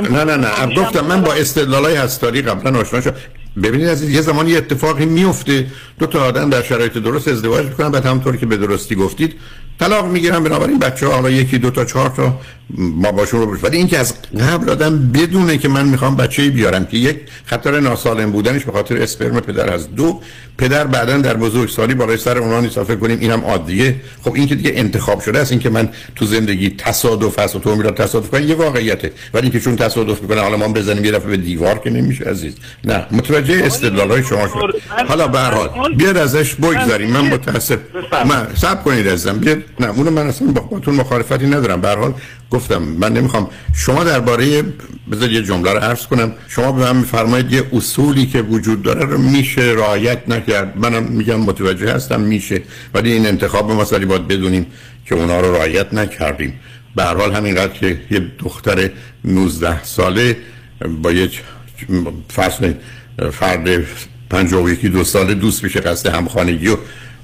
نه نه نه. گفتم من با استدلالای هستاری قبلا آشنا شدم. ببینید از یه زمانی یه اتفاقی میفته دو تا آدم در شرایط درست ازدواج می‌کنن بعد همونطوری که به درستی گفتید طلاق می‌گیرن بنابراین بچه ها حالا یکی دو تا چهار تا ما باشون رو ولی اینکه از قبل آدم بدونه که من می‌خوام بچه بیارم که یک خطر ناسالم بودنش به خاطر اسپرم پدر از دو پدر بعدا در بزرگسالی بالای سر اونها نیست. فکر کنیم اینم عادیه. خب این که دیگه انتخاب شده است این که من تو زندگی تصادف است و تو میرم تصادف کنم یه واقعیته. ولی که چون تصادف می‌کنه حالا ما بزنیم یه دفعه به دیوار که نمیشه عزیز. نه متوجه استدلالای شما شد حالا به هر حال بیاد ازش بگذاریم. من متاسف. من صبر کنید عزیزم. بیاد. نه اونو من اصلا با خودتون مخالفتی ندارم. به هر حال گفتم من نمی‌خوام. شما درباره بذار یه جمله رو عرض کنم. شما به من میفرمایید یه اصولی که وجود داره رو میشه رعایت نکرد. منم میگم متوجه هستم میشه. ولی این انتخاب مسئله باید بدونیم که اونا رو رعایت نکردیم. به هر حال همینقدر که یه دختر 19 ساله با یه فصل فرد 51 دو ساله دوست میشه قصد همخانگی و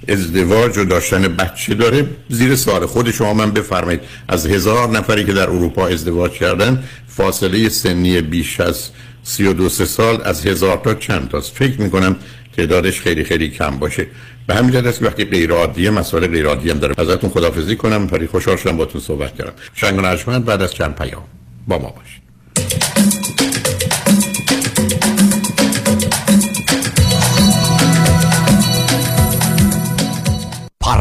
ازدواج و داشتن بچه داره. زیر سال خود شما من بفرمایید. از هزار نفری که در اروپا ازدواج کردن فاصله سنی بیش از سی و دو سال از هزار تا چند تاست. فکر می‌کنم تعدادش خیلی خیلی کم باشه. به همین جهت است که وقتی غیر عادیه مسائل غیر عادی هم داره. ازتون خدافظی کنم. پری خوشحال شدم باتون صحبت کردم. شنگ و بعد از چند پیام. با ما باشید.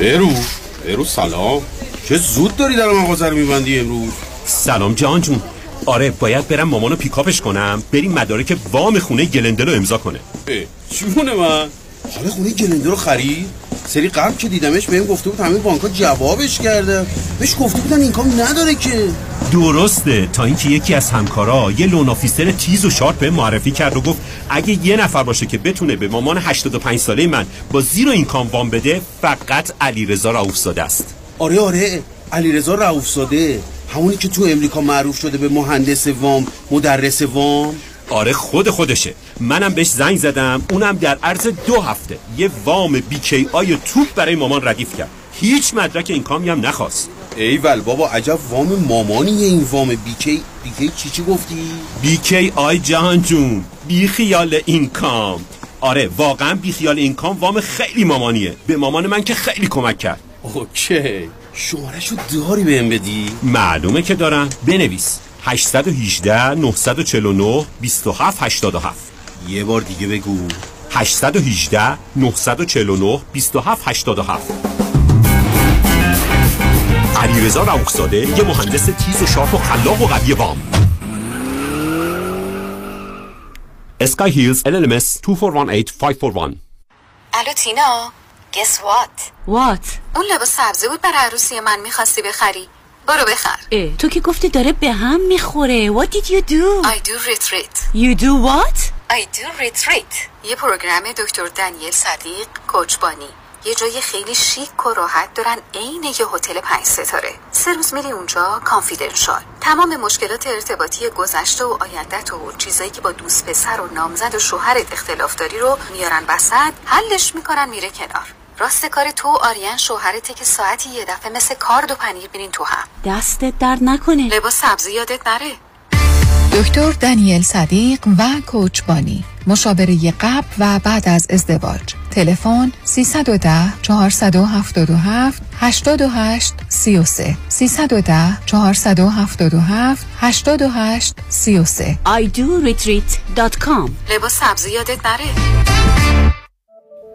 برو برو سلام. چه زود داری در مغازه رو میبندی امروز؟ سلام جان جون. آره باید برم مامانو pick up ش کنم. بریم مدارک وام خونه گلندل رو امضا کنه. جون من؟ حالا خونه گلندل رو خرید؟ سری قبل که دیدمش بهم گفته بود همه بانک جوابش کرده. بهش گفته بودن income نداره که. درسته. تا اینکه یکی از همکارا یه loan officer تیز و sharp بهم معرفی کرد و گفت اگه یه نفر باشه که بتونه به مامان 85 ساله من با zero income وام بده فقط علیرضا رؤوفزاده است. آره آره. علیرضا رؤوفزاده. همونی که تو امریکا معروف شده به مهندس وام مدرس وام. آره خود خودشه. منم بهش زنگ زدم اونم در عرض دو هفته. یه وام BKI توپ برای مامان ردیف کرد. هیچ مدرک income ی هم نخواست. ایول بابا عجب وام مامانیه این وام BK. BK چی چی گفتی؟ BKI جهان جون بی خیال income. آره واقعا بی خیال income وام خیلی مامانیه. به مامان من که خیلی کمک کرد. OK. شمارشو داری بهم بدی؟ معلومه که دارم. بنویس. 818 949 27 87 یه بار دیگه بگو. 818 949 27 87 علیرضا رؤوفزاده یه مهندس تیز و sharp و خلاق و قوی وام. اسکای هیلز LLMS 2418541 الو تینا Guess what? What? اون لباس سبزی بود برای عروسی من می‌خواستی بخری. برو بخر. اه. تو که گفتی داره به هم می‌خوره. What did you do? I do retreat. You do what? I do retreat. یه پروگرام دکتر دنیل صدیق کوچبانی یه جای خیلی شیک و راحت دارن عین یه هتل پنج ستاره. سه روز میری اونجا کانفیدنشال تمام مشکلات ارتباطی گذشته و آیندت و چیزایی که با دوست پسر و نامزد و شوهرت اختلاف داری رو میارن وسط حلش می‌کنن میره کنار. راست کار تو آریان شوهرته که ساعتی یه دفعه مثل کارد و پنیر بینین تو هم. دستت درد نکنه. لباس سبزی یادت نره. دکتر دانیل صدیق و کوچبانی مشاوره قبل و بعد از ازدواج. تلفن 310 477 88 33 310 477 88 33 idoretreat.com لباس سبزی یادت نره.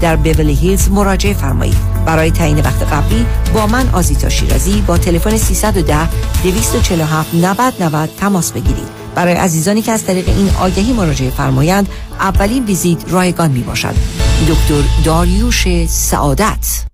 در بیولی هیلز مراجعه فرمایید. برای تعیین وقت قبلی با من آزیتا شیرازی با تلفن 310 247 90 90 تماس بگیرید. برای عزیزانی که از طریق این آگهی مراجعه فرمایند اولین ویزیت رایگان می باشد دکتر داریوش سعادت.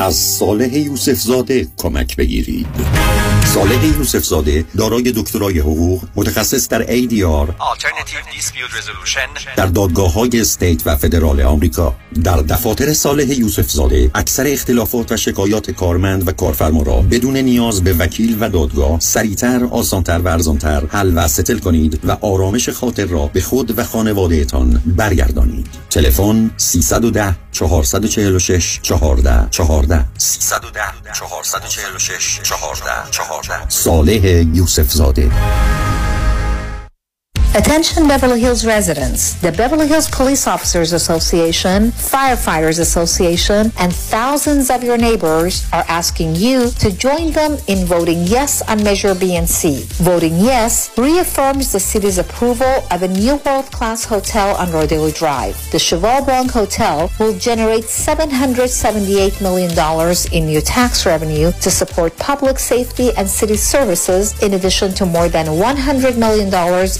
از صالح یوسف زاده کمک بگیرید. صالح یوسف زاده دارای دکترای حقوق متخصص در ADR Alternative Dispute Resolution. در دادگاه های استیت و فدرال آمریکا. در دفاتر صالح یوسف زاده اکثر اختلافات و شکایات کارمند و کارفرما را بدون نیاز به وکیل و دادگاه سریعتر آسانتر و ارزانتر حل و ستل کنید و آرامش خاطر را به خود و خانوادهتان برگردانید. تلفن 310 446 14 14 310 446 14 14 صالح یوسف زاده Attention Beverly Hills residents. The Beverly Hills Police Officers Association, Firefighters Association, and thousands of your neighbors are asking you to join them in voting yes on Measure B and C. Voting yes reaffirms the city's approval of a new world-class hotel on Rodeo Drive. The Cheval Blanc Hotel will generate $778 million in new tax revenue to support public safety and city services in addition to more than $100 million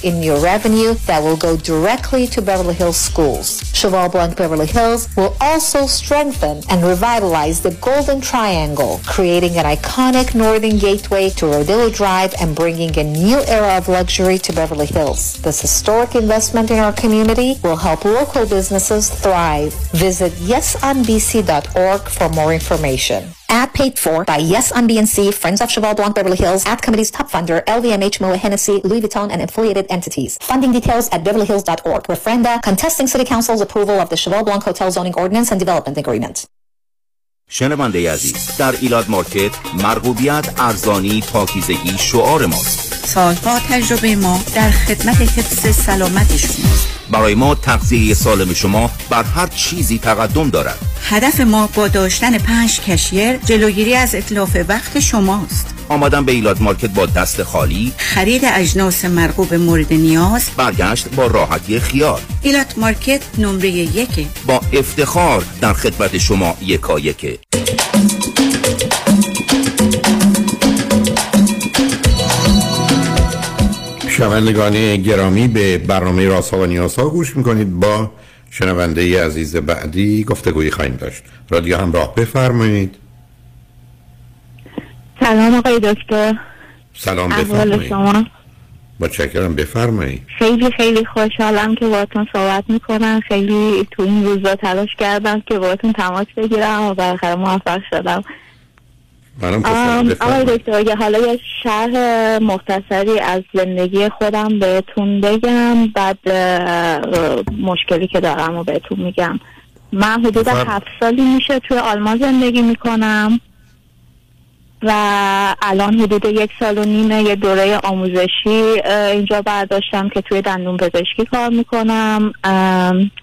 in new revenue that will go directly to Beverly Hills schools. Cheval Blanc Beverly Hills will also strengthen and revitalize the Golden Triangle, creating an iconic northern gateway to Rodillo Drive and bringing a new era of luxury to Beverly Hills. This historic investment in our community will help local businesses thrive. Visit yesonbc.org for more information. Ad paid for by Yes on BNC, Friends of Cheval Blanc Beverly Hills, Ad Committee's top funder, LVMH, Moe Hennessy, Louis Vuitton, and affiliated entities. Funding details at beverlyhills.org. Referenda contesting City Council's approval of the Cheval Blanc Hotel Zoning Ordinance and Development Agreement. شنونده عزیز در ایلاد مارکت مرغوبیت ارزانی پاکیزگی شعار ماست سالها تجربه ما در خدمت حفظ سلامت شماست برای ما تغذیه سالم شما بر هر چیزی تقدم دارد. هدف ما با داشتن پنج کشیر جلوگیری از اطلاف وقت شماست. آمدن به ایلاد مارکت با دست خالی. خرید اجناس مرغوب مورد نیاز. برگشت با راحتی خیال. ایلات مارکت نمره یک با افتخار در خدمت شما یکا شنوندگان گرامی به برنامه راسا و نیاسا گوش می‌کنید. با شنونده عزیز بعدی گفتگویی خواهیم داشت. رادیو همراه بفرمایید. سلام آقای دکتر. سلام بفرمایید. با چکرم بفرمایید. خیلی خیلی خوشحالم که باهاتون صحبت می‌کنم. خیلی تو این روزا تلاش کردم که باهاتون تماس بگیرم و بالاخره موفق شدم. خوشحالم آقای دکتر اگه حالا یه شرح مختصری از زندگی خودم بهتون بگم بعد مشکلی که دارم و بهتون میگم. من حدود. هفت سالی میشه توی آلمان زندگی می‌کنم و الان حدود یک سال و نیمه یه دوره آموزشی اینجا برداشتم که توی دندون پزشکی کار می‌کنم.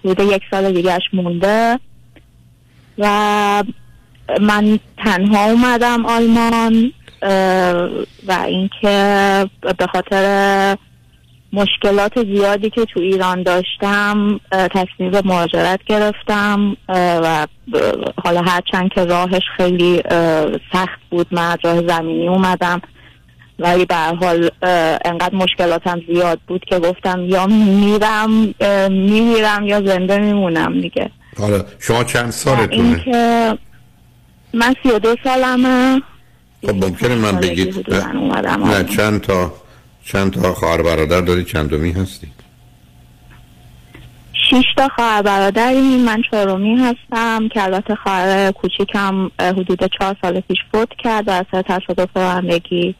حدود یک سال دیگهش مونده. و من تنها اومدم آلمان و اینکه به خاطر مشکلات زیادی که تو ایران داشتم تصمیم به مهاجرت گرفتم و حالا هرچند که راهش خیلی سخت بود من از راه زمینی اومدم. ولی به حال انقدر مشکلاتم زیاد بود که گفتم یا میرم میمیرم یا زنده میمونم دیگه. حالا شما چند سالتونه؟ اینکه من سی و دو سالمه. خب ممکنه من بگید. نه. چند تا چند تا خواهر برادر داری؟ چندمی هستی؟ شیش تا خواهر برادریم. من چهارمی هستم. که البته خواهر کوچیکم حدود چهار سال پیش فوت کرد و اثر تصادف رانندگی.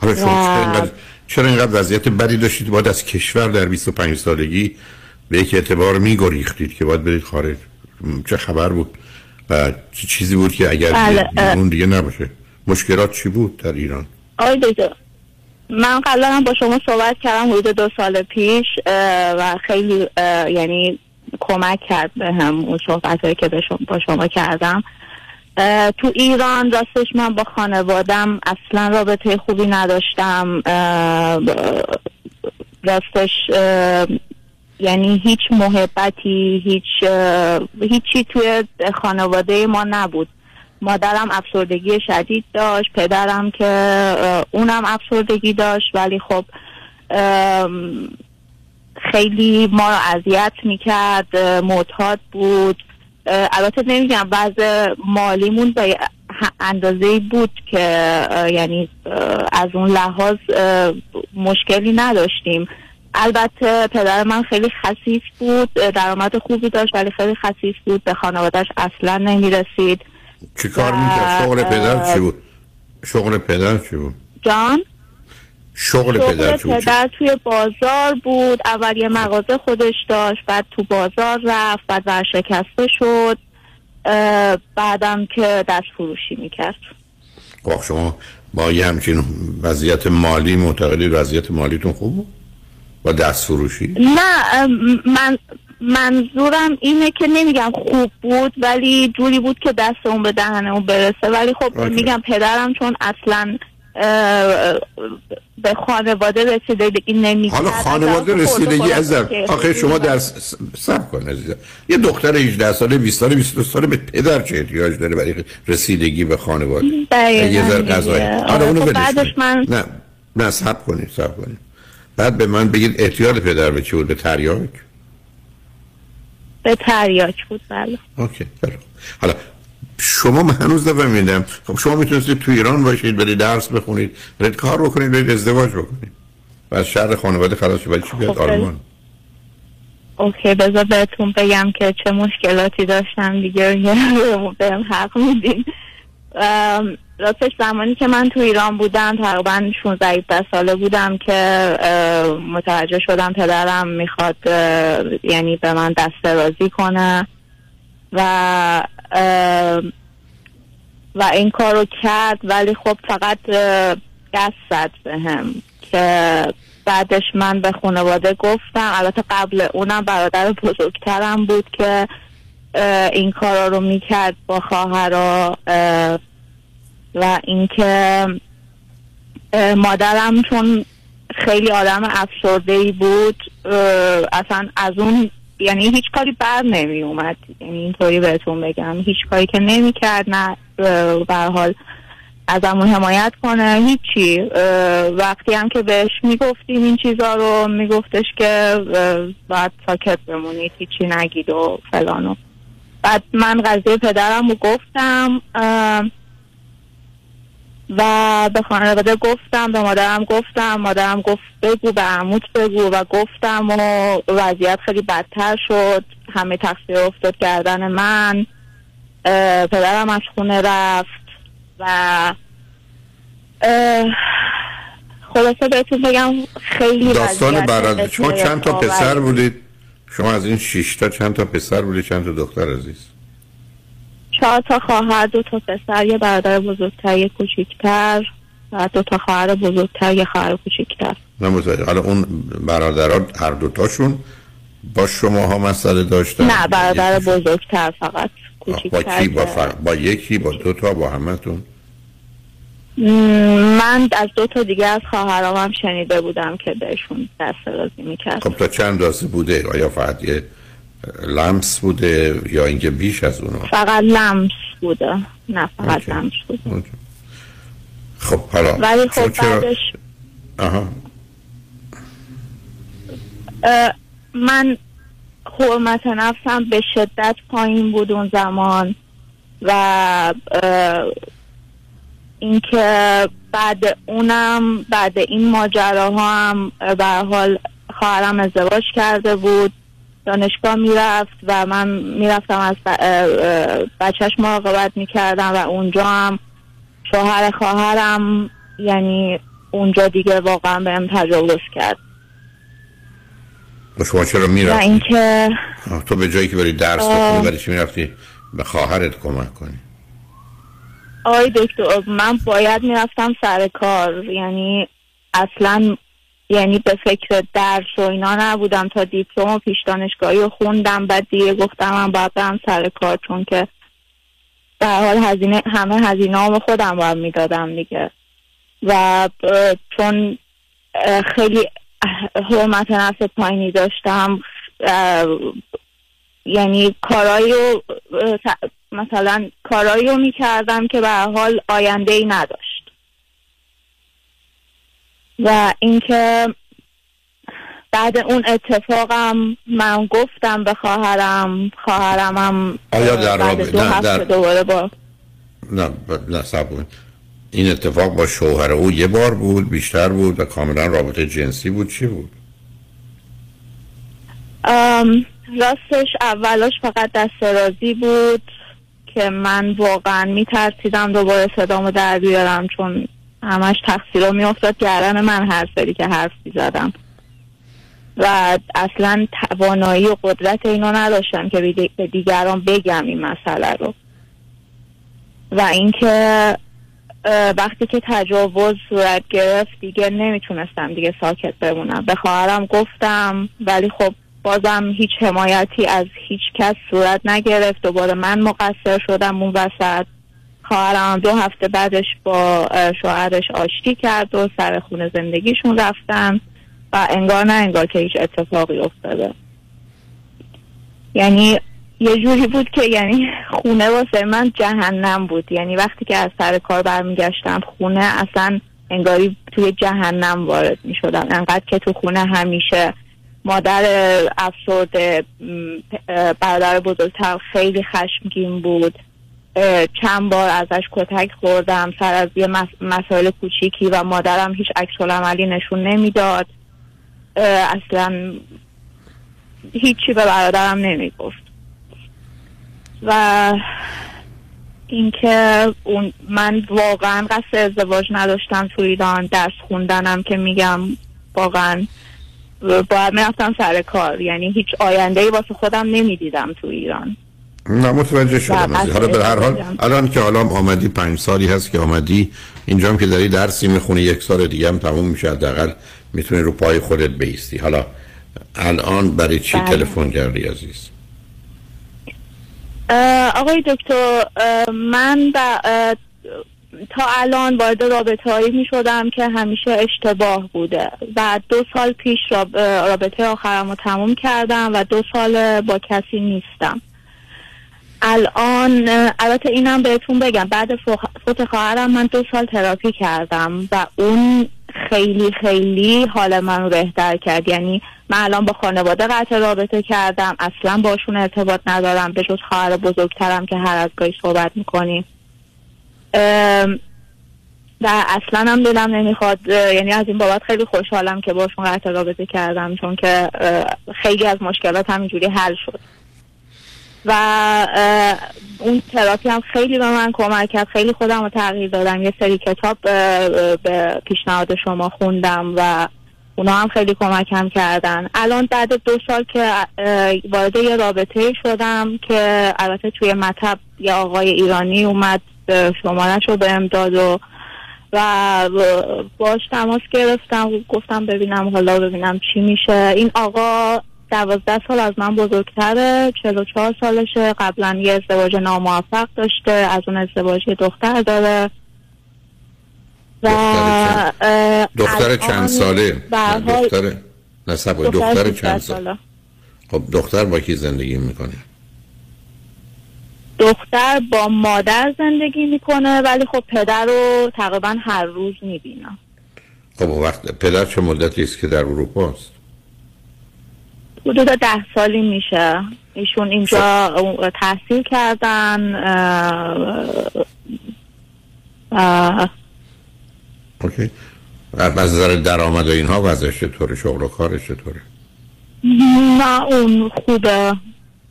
حالا شما اینقدر چرا اینقدر وضعیت بدی داشتید؟ باید از کشور در 25 سالگی به یک اعتبار میگریختید که باید برید خارج. چه خبر بود؟ و چیزی بود که اگر بله،. اون دیگه نباشه. مشکلات چی بود در ایران؟ آقای دکتر من قبلا هم با شما صحبت کردم حدود دو سال پیش و خیلی یعنی کمک کرد به هم اون صحبت هایی که با شما کردم. تو ایران راستش من با خانوادم اصلا رابطه خوبی نداشتم. راستش یعنی هیچ محبتی هیچ هیچی توی خانواده ما نبود. مادرم افسردگی شدید داشت پدرم که اونم افسردگی داشت ولی خب خیلی ما رو اذیت می‌کرد معتاد بود. البته نمیگم وضع مالیمون به اندازه بود که یعنی از اون لحاظ مشکلی نداشتیم. البته پدر من خیلی خصیص بود درآمد خوبی داشت ولی خیلی خصیص بود به خانوادهش اصلا نمی‌رسید. چی کار می‌کرد؟ شغل پدر چی بود؟ شغل پدر چی بود؟ جان؟ شغل شغل پدر چی بود؟ پدر توی بازار بود اول یه مغازه خودش داشت بعد تو بازار رفت بعد ورشکسته شد بعدم که دست فروشی می‌کرد. خب شما با یه همچین وضعیت مالی معتقدید وضعیت مالیتون خوب بود؟ با دست فروشی نه من منظورم اینه که نمیگم خوب بود ولی جوری بود که دست اون به دهن اون برسه. ولی خب اوکی. میگم پدرم چون اصلا به خانواده رسیدگی نمی‌کرد حالا خانواده رسیدگی از آخه شما در سب کن عزیزم. یه دختر 18 ساله 20 ساله 22 ساله به پدر چه احتیاج داره برای رسیدگی به خانواده؟ یه ذره دیگه. غذای آره، حالا اونو خب بعدش. من- نه نه صبر کنید صبر کنید. بعد به من بگید احتیاج پدر به چی بود؟ به تریاک؟ به تریاک بود بله. OK خوب. حالا شما من هنوز نفهمیدم خب شما می‌تونستید تو ایران باشید برید درس بخونید برید کار بکنید برید ازدواج بکنید. و از شر خانواده خلاص برای چی بیاد؟ خب، آلمان. OK بذار بهتون بگم که چه مشکلاتی داشتم دیگه. بهم حق میدین. راستش زمانی که من تو ایران بودم تقریبا 16 17 ساله بودم که متوجه شدم پدرم می‌خواد یعنی به من دست درازی کنه و و این کار رو کرد. ولی خب فقط دست زد بهم که بعدش من به خانواده گفتم. البته قبل اونم برادر بزرگترم بود که این کارا رو می‌کرد با خواهرا اه، و اینکه مادرم چون خیلی آدم افسرده ای بود اصلا از اون یعنی هیچ کاری بر نمی اومد یعنی اینطوری بهتون بگم. هیچ کاری که نمی کرد نه به حال ازمون حمایت کنه هیچی. وقتی هم که بهش می‌گفتیم این چیزا رو میگفتش که باید ساکت بمونید هیچی نگید و فلانو بعد من قضیه پدرم رو گفتم و به خانواده گفتم به مادرم گفتم مادرم گفت بگو به عموت بگو و گفتم و وضعیت خیلی بدتر شد. همه تقصیر افتاد گردن من. پدرم از خونه رفت و خلاصه بهتون بگم خیلی داستان برادر شما چند تا پسر بودید؟ شما از این شش تا چند تا پسر بودید چند تا دختر عزیز؟ چهار تا خواهر دو تا پسر یه برادر بزرگتر یه کوچیکتر و دو تا خواهر بزرگتر یه خواهر کوچیکتر. نه متوجه حالا اون برادران هر دو تاشون با شما ها مسئله داشتن؟ نه برادر بزرگتر فقط. با کی؟ با, فر... با یکی با دو تا با همتون؟ من از دو تا دیگه از خواهرام هم شنیده بودم که بهشون دست رازی می‌کرد. خب تا چند راسه بوده؟ آیا فقط یه لمس بوده یا اینکه بیش از اونها فقط لمس بوده. نه فقط اوکی. لمس بوده. خب حالا ولی خب چرا- بعدش آها. اه، من حرمت نفسم به شدت پایین بود اون زمان و اینکه بعد اونم بعد این ماجراها هم به حال خواهرم ازدواج کرده بود. دانشگاه می‌رفت و من می‌رفتم از بچهش مراقبت می‌کردم و اونجا هم شوهر خواهرم یعنی اونجا دیگه واقعا بهم تجاوز کرد. شما چرا می‌رفتی؟ اینکه تو به جایی که بری درس آه. بخونی برای چی می‌رفتی؟ به خواهرت کمک کنی. آقای دکتر من باید می‌رفتم سر کار یعنی اصلا یعنی به فکر درس و اینا نبودم تا دیپلم و پیش دانشگاهی رو خوندم. بعد دیگه گفتم من باید برم سر کار چون که در حال هزینه همه هزینه هم خودم باید می‌دادم دیگه. و چون خیلی حرمت نفس پایینی داشتم یعنی کارایی رو مثلا کارایی رو می‌کردم که به حال آینده ای نداشت. و اینکه بعد اون اتفاقم من گفتم به خواهرم خواهرم هم آیا در رابطه دو نه در دوباره با نه نه کن. این اتفاق با شوهر او یه بار بود بیشتر بود و کاملا رابطه جنسی بود چی بود ام، راستش اولاش فقط دسترازی بود که من واقعا میترسیدم دوباره صدامو در بیارم چون همش تقصیر میافتاد. گردن من هر سری که حرف زدم. و اصلا توانایی و قدرت اینو نداشتم که به دی- به دیگران بگم این مسئله رو. و اینکه وقتی که تجاوز صورت گرفت دیگه نمی‌تونستم دیگه ساکت بمونم. به خواهرم گفتم ولی خب بازم هیچ حمایتی از هیچ کس صورت نگرفت. دوباره من مقصر شدم اون وسط. خواهرم دو هفته بعدش با شوهرش آشتی کرد و سر خونه زندگیشون رفتن و انگار نه انگار که هیچ اتفاقی افتاده. یعنی یه جوری بود که یعنی خونه واسه من جهنم بود. یعنی وقتی که از سر کار برمیگشتم خونه اصلا انگاری توی جهنم وارد می شدم انقدر که تو خونه همیشه مادر افسرده برادر بزرگتر خیلی خشمگین بود. چند بار ازش کتک خوردم سر از یه مس- مسائل کوچیکی و مادرم هیچ عکس عملی نشون نمی‌داد. اصلا هیچی به برادرم نمی‌گفت. و اینکه اون من واقعا قصد ازدواج نداشتم تو ایران درس خوندنم که میگم واقعا باید می‌رفتم سر کار. یعنی هیچ آینده ای واسه خودم نمی‌دیدم تو ایران. نه متوجه شدم این. حالا به هر حال بسیار الان که حالا آمدی پنج سالی هست که آمدی اینجا هم که داری درسی می‌خونی یک سال دیگه هم تموم میشه حداقل می‌تونی رو پای خودت بیستی. حالا الان برای چی بله. تلفن کردی عزیز؟ آقای دکتر من با تا الان وارد رابطه هایی می شدم که همیشه اشتباه بوده. و دو سال پیش رابطه آخرم رو تموم کردم و دو سال با کسی نیستم. الان البته اینم بهتون بگم بعد فوت خواهرم من دو سال تراپی کردم و اون خیلی خیلی حال من رو بهتر کرد. یعنی من الان با خانواده قطع رابطه کردم اصلا باشون ارتباط ندارم به جز خواهر بزرگترم که هر از گاهی صحبت می‌کنیم. و اصلا هم دلم نمی‌خواد یعنی از این بابت خیلی خوشحالم که باشون قطع رابطه کردم چون که خیلی از مشکلات همینجوری حل شد. و اون تراپی هم خیلی به من کمک کرد. خیلی خودم رو تغییر دادم. یه سری کتاب به پیشنهاد شما خوندم و اونا هم خیلی کمکم کردن. الان بعد دو سال که وارد یه رابطه شدم که البته توی مطب یه آقای ایرانی اومد شمارش رو بهم داد و و باش تماس گرفتم. گفتم ببینم حالا ببینم چی میشه. این آقا دوازده سال از من بزرگتره چهل و چهار سالشه. قبلا یه ازدواج ناموفق داشته از اون ازدواج یه دختر داره. و دختر چند؟ ساله؟ نه، حال دختر نصب دختر دختر 16 چند ساله ساله. خب دختر با کی زندگی می‌کنه؟ دختر با مادر زندگی می‌کنه ولی خب پدر رو تقریبا هر روز می‌بینم خب وقت پدر چه مدتی است که در اروپا است؟ حدود ده سالی میشه. ایشون اینجا. تحصیل کردن اوکی. از نظر درآمد و اینها وضعش چطوره؟ شغل و کارش چطوره؟ نه اون خوبه.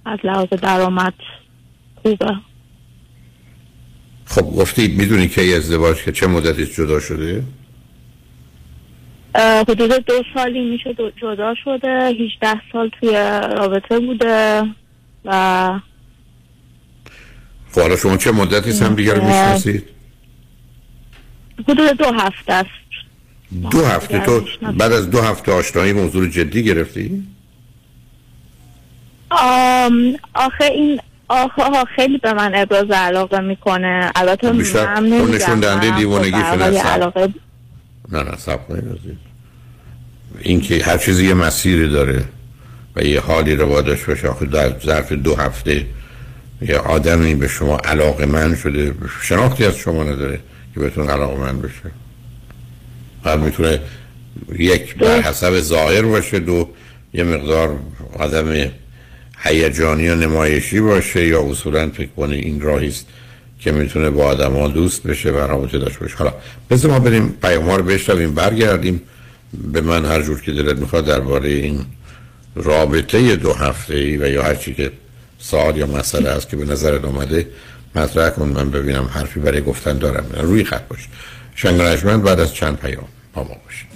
از لحاظ درآمد خوبه. خب گفتی می‌دونی که ازدواج که چه مدتی جدا شده؟ حدود دو سالی میشه دو- جدا شده. 18 سال توی رابطه بوده و حالا شما چه مدتی هم دیگه رو می‌شناسید؟ حدود دو هفته است. دو هفته. تو بعد از دو هفته آشنایی موضوع جدی گرفتی؟ آم، آخه این آخه آخه خیلی به من ابراز علاقه می‌کنه. البته من نمیگم نشون دهنده دیوانگی. علاقه نه نه سب کنید عزیز. این که هر چیزی یه مسیری داره و یه حالی رو با داشته باشه آخه در ظرف دو هفته یه آدمی به شما علاقه من شده شناختی از شما نداره که بهتون علاقه من بشه بعد می‌تونه یک بر حسب ظاهر باشه دو یه مقدار آدم هیجانی و نمایشی باشه یا اصولا فکر کنه این راهی است که می‌تونه با آدم ها دوست بشه و رابطه داشته باشه. حالا بذار ما بریم پیام ها رو بشنویم برگردیم. به من هر جور که دلت می‌خواد درباره این رابطه دو هفته ای و یا هر چی که سوال یا مسئله است که به نظرت اومده مطرح کن. من ببینم حرفی برای گفتن دارم روی خط باش. شنگ بعد از چند پیام با ما باشید.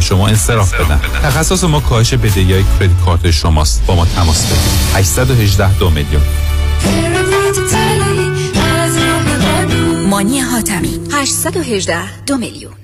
شما انصراف بدن. تخصص ما کاهش بدهی های کردیت کارت شماست. با ما تماس بگیرید. 818 دو میلیون. مانی حاتمی. 818 دو میلیون.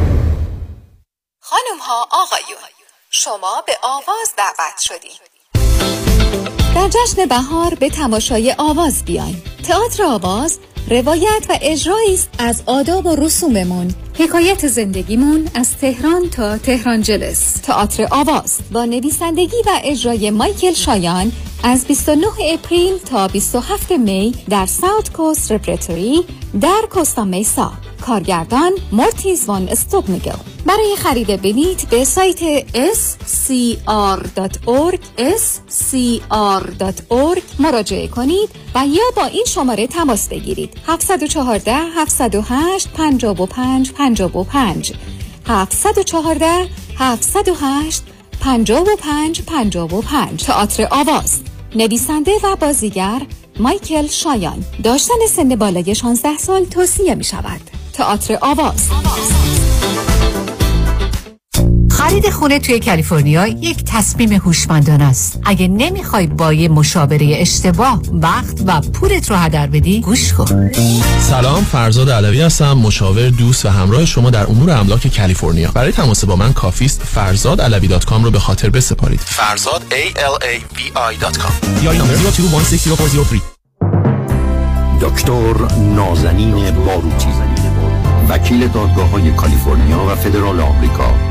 خانم ها آقایون شما به آواز دعوت شدید در جشن بهار به تماشای آواز بیاین. تئاتر آواز روایت و اجرایی است از آداب و رسوممون. حکایت زندگیمون از تهران تا تهران جلس تئاتر آواز با نویسندگی و اجرای مایکل شایان از 29 اپریل تا 27 می در ساوت کوست رپرتوری در کوستا میسا. کارگردان مورتیز وان استوبنگل. برای خرید بلیت به سایت scr.org scr.org مراجعه کنید و یا با این شماره تماس بگیرید. 714 708 55 55 714 708 55 55 تئاتر آواز. نویسنده و بازیگر مایکل شایان. داشتن سن بالای 16 سال توصیه می شود تئاتر آواز. خرید خونه توی کالیفرنیا یک تصمیم هوشمندانه است. اگه نمی‌خوای با یه مشاوره اشتباه وقت و پولت رو هدر بدی، گوش کن. سلام فرزاد علوی هستم مشاور دوست و همراه شما در امور املاک کالیفرنیا. برای تماس با من کافیست فرزاد علوی dot com رو به خاطر بسپارید. فرزاد A L A V I dot com یا این number 02160403 دکتر نازنین باروتی وکیل دادگاه های کالیفرنیا و فدرال آمریکا.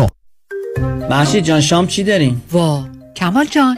محشید جان شام چی داریم؟ وا کمال جان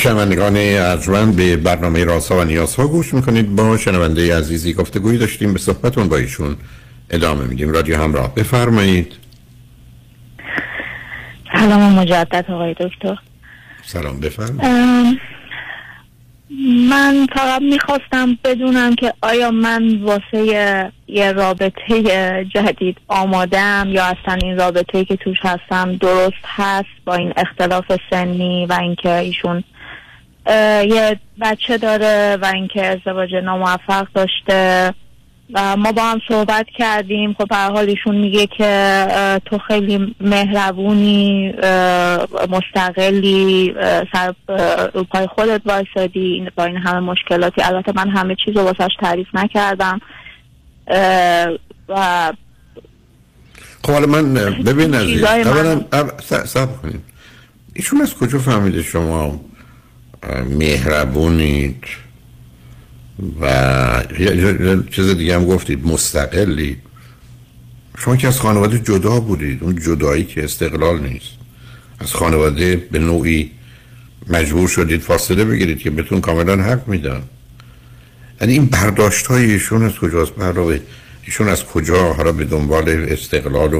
شنوندگان ارجمند به برنامه راسا و نیازها گوش می‌کنید. با شنونده عزیزی گفتگویی داشتیم به صحبتون با ایشون ادامه میدیم. رادیو همراه بفرمایید. سلام مجدد آقای دکتر. سلام بفرمایید. من فقط می‌خواستم بدونم که آیا من واسه یه رابطه جدید آمادم یا اصلا این رابطه که توش هستم درست هست با این اختلاف سنی و اینکه ایشون یه بچه داره و اینکه ازدواج ناموفق داشته. و ما با هم صحبت کردیم. خب هر حال ایشون میگه که تو خیلی مهربونی مستقلی سر پای خودت وایسادی. با این همه مشکلاتی. البته من همه چیز رو واسش تعریف نکردم. و خب حالا من ببین من- اولا سب کنید. ایشون از کجا فهمیده شما مهربونید و چیز دیگه هم گفتید مستقلید. شما که از خانواده جدا بودید اون جدایی که استقلال نیست. از خانواده به نوعی مجبور شدید فاصله بگیرید که بهتون کاملا حق میدن. یعنی این برداشت های ایشون از کجاست؟ برای ایشون از کجا حالا به دنبال استقلال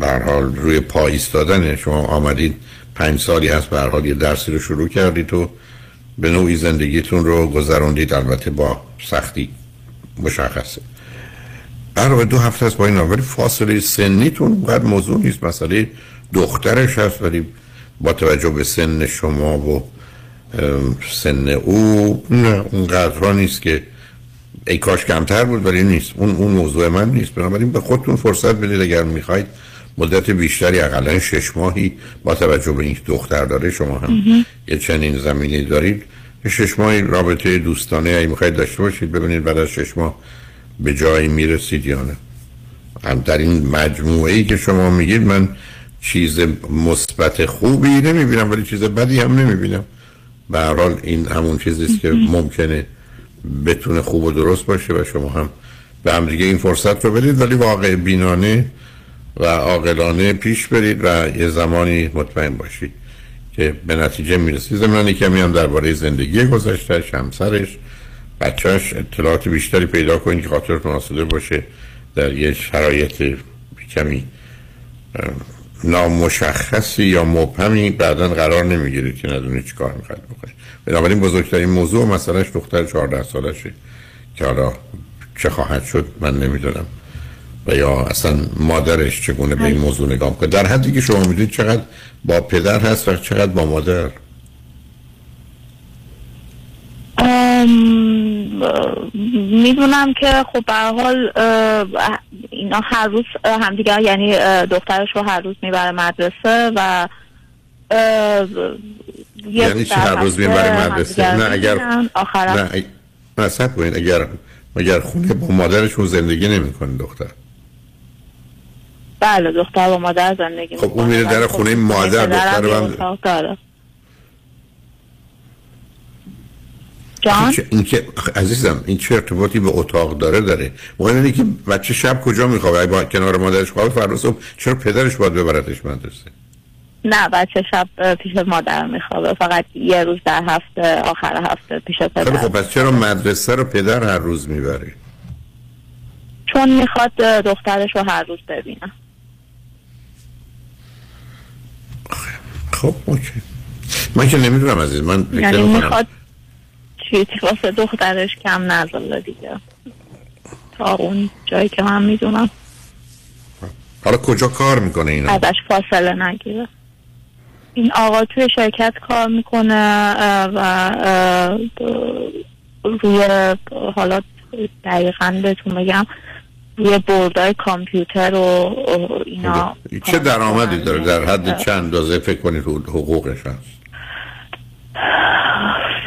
و حال روی پا ایستادن شما آمدید پنج سالی هست به حال یه درسی رو شروع کردید و به نوعی زندگیتون رو گذراندید البته با سختی مشخصه. برای دو هفته است با این ولی فاصله سنیتون اونقدر موضوع نیست. مسئله دخترش هست ولی با توجه به سن شما و سن او نه اونقدر نیست که ای کاش کمتر بود ولی نیست. اون اون موضوع من نیست. بنابراین به خودتون فرصت بدید اگر می‌خواید مدت بیشتری اقلا شش ماهی با توجه به اینکه دختر داره شما هم یه چنین زمینی دارید. شش ماهی رابطه دوستانه اگه می‌خواید داشته باشید ببینید بعد از شش ماه به جایی می‌رسید یا نه. هم در این مجموعه ای که شما میگید من چیز مثبت خوبی نمی‌بینم ولی چیز بدی هم نمی‌بینم. به هر حال این همون چیزی است که ممکنه بتونه خوب و درست باشه و شما هم به هم دیگه این فرصت رو بدید. ولی واقع بینانه و عاقلانه پیش برید و یه زمانی مطمئن باشید که به نتیجه می‌رسید. زمانی کمی هم درباره زندگی گذشتهش همسرش بچهش اطلاعات بیشتری پیدا کنید که خاطرتون آسوده باشه در یه شرایط کمی نامشخصی یا مبهمی بعدا قرار نمی‌گیرید که ندونید چی کار می‌خواید بکنید. بنابراین بزرگترین موضوع مسئلهش دختر 14 سالشه که حالا چه خواهد شد من نمی‌دونم. و یا اصلا مادرش چگونه به این موضوع نگاه می‌کنه؟ در حدی که شما می‌دونید چقدر با پدر هست و چقدر با مادر؟ می‌دونم که خب به هر حال اینا هر روز اه، همدیگر یعنی دخترش رو هر روز می‌بره مدرسه و یعنی چی هر روز می‌بره مدرسه؟ نه اگر نه نه اگر اگر خونه با مادرشون زندگی نمی‌کنه دختر. بله دختر با مادر زندگی خب اون میره. در ولی خونه خب مادر دختر من. جان؟ این که عزیزم این چه ارتباطی به اتاق داره داره. مهم اینه که بچه شب کجا میخوابه؟ اگه با کنار مادرش خوابه فردا صبح چرا پدرش باید ببرتش مدرسه؟ نه بچه شب پیش مادر میخوابه. فقط یه روز در هفته آخر هفته پیش پدر. خب پس چرا مدرسه رو پدر هر روز می‌بره؟ چون می‌خواد دخترش رو هر روز ببینه. خب اوکی. من که نمی‌دونم عزیز من یعنی. می‌خواد چیزی واسه دخترش کم نذاره دیگه. تا اون جایی که من می‌دونم. حالا کجا کار می‌کنه اینا؟ ازش فاصله نگیره. این آقا توی شرکت کار می‌کنه و روی حالا دقیقا بهتون بگم روی بردای کامپیوتر و اینا چه درآمدی داره؟ در حد چند؟ اندازه فکر کنید حقوقش هست؟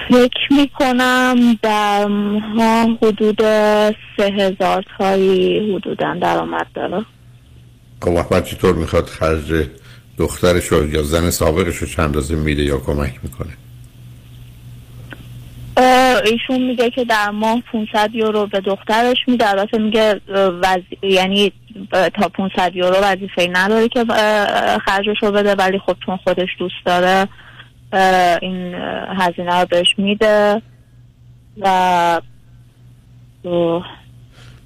فکر می‌کنم در ماه حدود سه هزار تایی حدودا درآمد داره. خب وقت چطور می‌خواد خرج دخترش رو یا زن سابقش رو چند اندازه میده یا کمک می‌کنه؟ ایشون میگه که در ماه 500 یورو به دخترش میده. البته میگه وز... یعنی تا 500 یورو وظیفه نداره که خرجش رو بده ولی خب چون خودش دوست داره این هزینه رو بهش میده و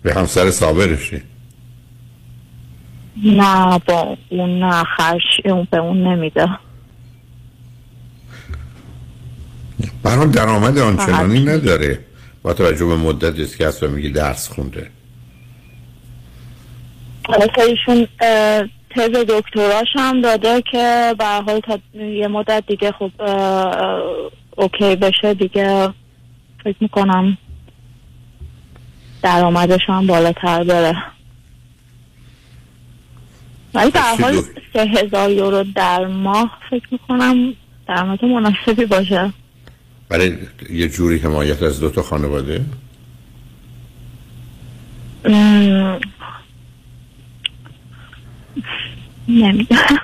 به همسر سابقشه نه با اون نه خرج اون به اون نمیده. برای درآمد آنچنانی نداره. با توجه به مدتی است که اصلا میگه درس خونده. ایشون تز دکتراش هم داده که به حال تا یه مدت دیگه خب اوکی بشه دیگه فکر می‌کنم درآمدش هم بالاتر بره. ولی به حال سه هزار یورو در ماه فکر می‌کنم درآمد مناسبی باشه. برای یه جوری حمایت از دو تا خانواده؟ نمی‌دونم.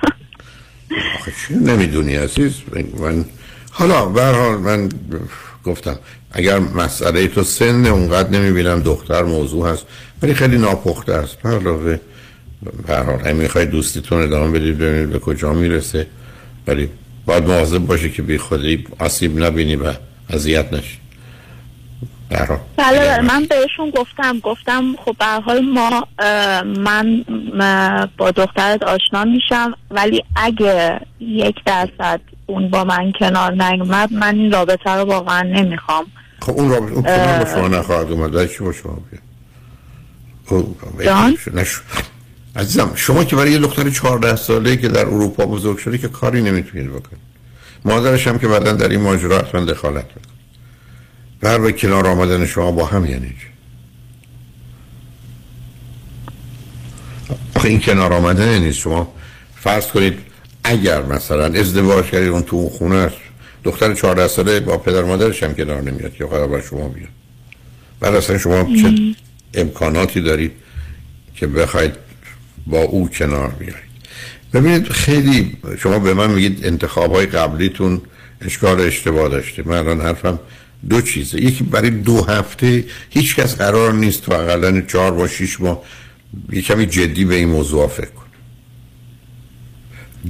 آخه چی نمی‌دونی عزیز؟ من حالا به هر حال من گفتم اگر مسئله تو سن اونقدر نمی‌بینم دختر موضوع هست ولی خیلی ناپخته است. علاوه به هر حال همین می‌خوای دوستیتون ادامه بدید ببینید به کجا می‌رسه. ولی باید مواظب باشه که بی خودی آسیب نبینی و اذیت نشی. بله بله من بهشون گفتم. گفتم خب به حال ما من با دخترت آشنا میشم. ولی اگه یک درصد اون با من کنار نیومد من این رابطه رو واقعا نمی‌خوام. خب اون رابطه اون کنار با شما نخواهد اومد. چی با شما بیاد؟ نش... عزیزم شما که برای یه دختر 14 ساله که در اروپا بزرگ شده که کاری نمی‌تونید بکنید. مادرش هم که بعدا در این ماجرا حتما دخالت می‌کنه بر به کنار آمدن شما با هم یعنی چی؟ آخه این کنار آمدن نیست. شما فرض کنید اگر مثلا ازدواج کردید اون تو اون خونه است. دختر 14 ساله با پدر مادرش هم کنار نمیاد که قرار شما بیاد. بعد اصلا شما چه امکاناتی دارید که بخواید با او کنار بیایید. ببینید خیلی شما به من میگید انتخاب های قبلیتون اشکال اشتباه داشته. من الان حرفم دو چیزه. یکی برای دو هفته هیچ کس قرار نیست تو اقلا چهار با شیش ماه یه کمی جدی به این موضوع فکر کن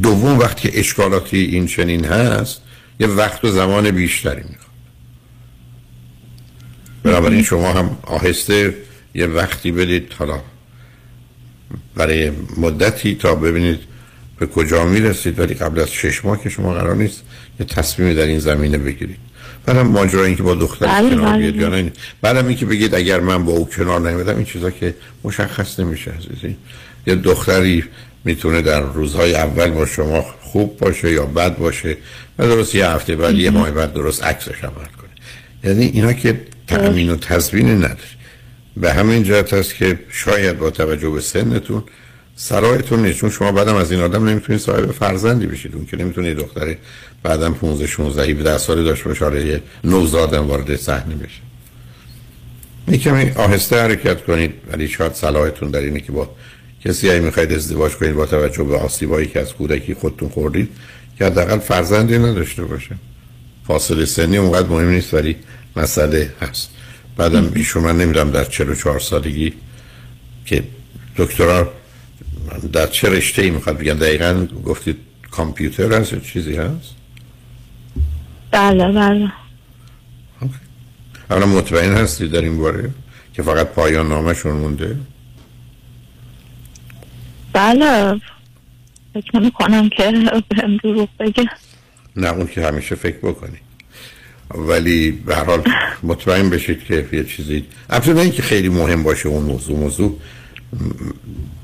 دوم وقتی که اشکالاتی این چنین هست یه وقت و زمان بیشتری می‌خواد. بنابراین شما هم آهسته یه وقتی بدید حالا برای مدتی تا ببینید به کجا می‌رسید. ولی قبل از شش ماه که شما قرار نیست یه تصمیمی در این زمینه بگیرید. بعدم ماجرا این که با دختر بله، کنار بله. بیاد یا نه بعدم این که بگید اگر من با او کنار نمیدم این چیزا که مشخص نمیشه عزیزی. یه دختری می‌تونه در روزهای اول با شما خوب باشه یا بد باشه و درست یه هفته بعد یه ماه بعد درست عکسش عمل کنه. یعنی اینا که تأمین و تضمین نداره. به همین جهت است که شاید با توجه به سنتون سرایتون نیست. چون شما بعدم از این آدم نمی‌تونید صاحب فرزندی بشید. اون که نمی‌تونید دختری بعدم 15 16 17 سالی داشته باشه حالا یه نوزادم وارد صحنه بشه. یه کمی آهسته حرکت کنید ولی شاید صلاحتون در اینه که با کسی اگه می‌خواید ازدواج کنید با توجه به آسیبایی که از کودکی خودتون خوردید که حداقل فرزندی نداشته باشه. فاصله سنی اونقدر مهم نیست ولی مسئله هست. بعدم ایشون من نمی‌دونم در 44 سالگی که دکترا در چه رشته ای می‌خواد بگن. دقیقا گفتید کامپیوتر هست یا چیزی هست؟ بله بله. اولا مطمئن هستی در این باره که فقط پایان نامشون مونده؟ بله. فکر نمی کنم که بهم دروغ بگه نه اون که همیشه فکر بکنی. ولی به هر حال مطمئن بشید که یه چیزی البته اینکه خیلی مهم باشه اون موضوع موضوع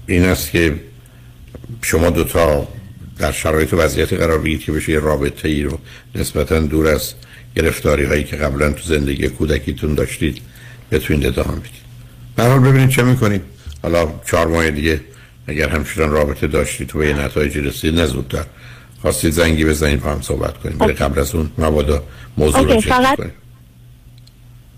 این است که شما دوتا در شرایط و وضعیتی قرار بگیرید که بشه یه رابطه ای رو نسبتا دور از گرفتاری هایی که قبلا تو زندگی کودکیتون داشتید بتونید ادامه بدید. به ببینید چه می‌کنید. حالا چهار ماه دیگه اگر همچنان رابطه داشتید تو به یه نتایجی رسید نه خواستید زنگی بزنید با هم صحبت کنیم. ولی قبل از اون مبادا موضوع رو فقط- کنیم.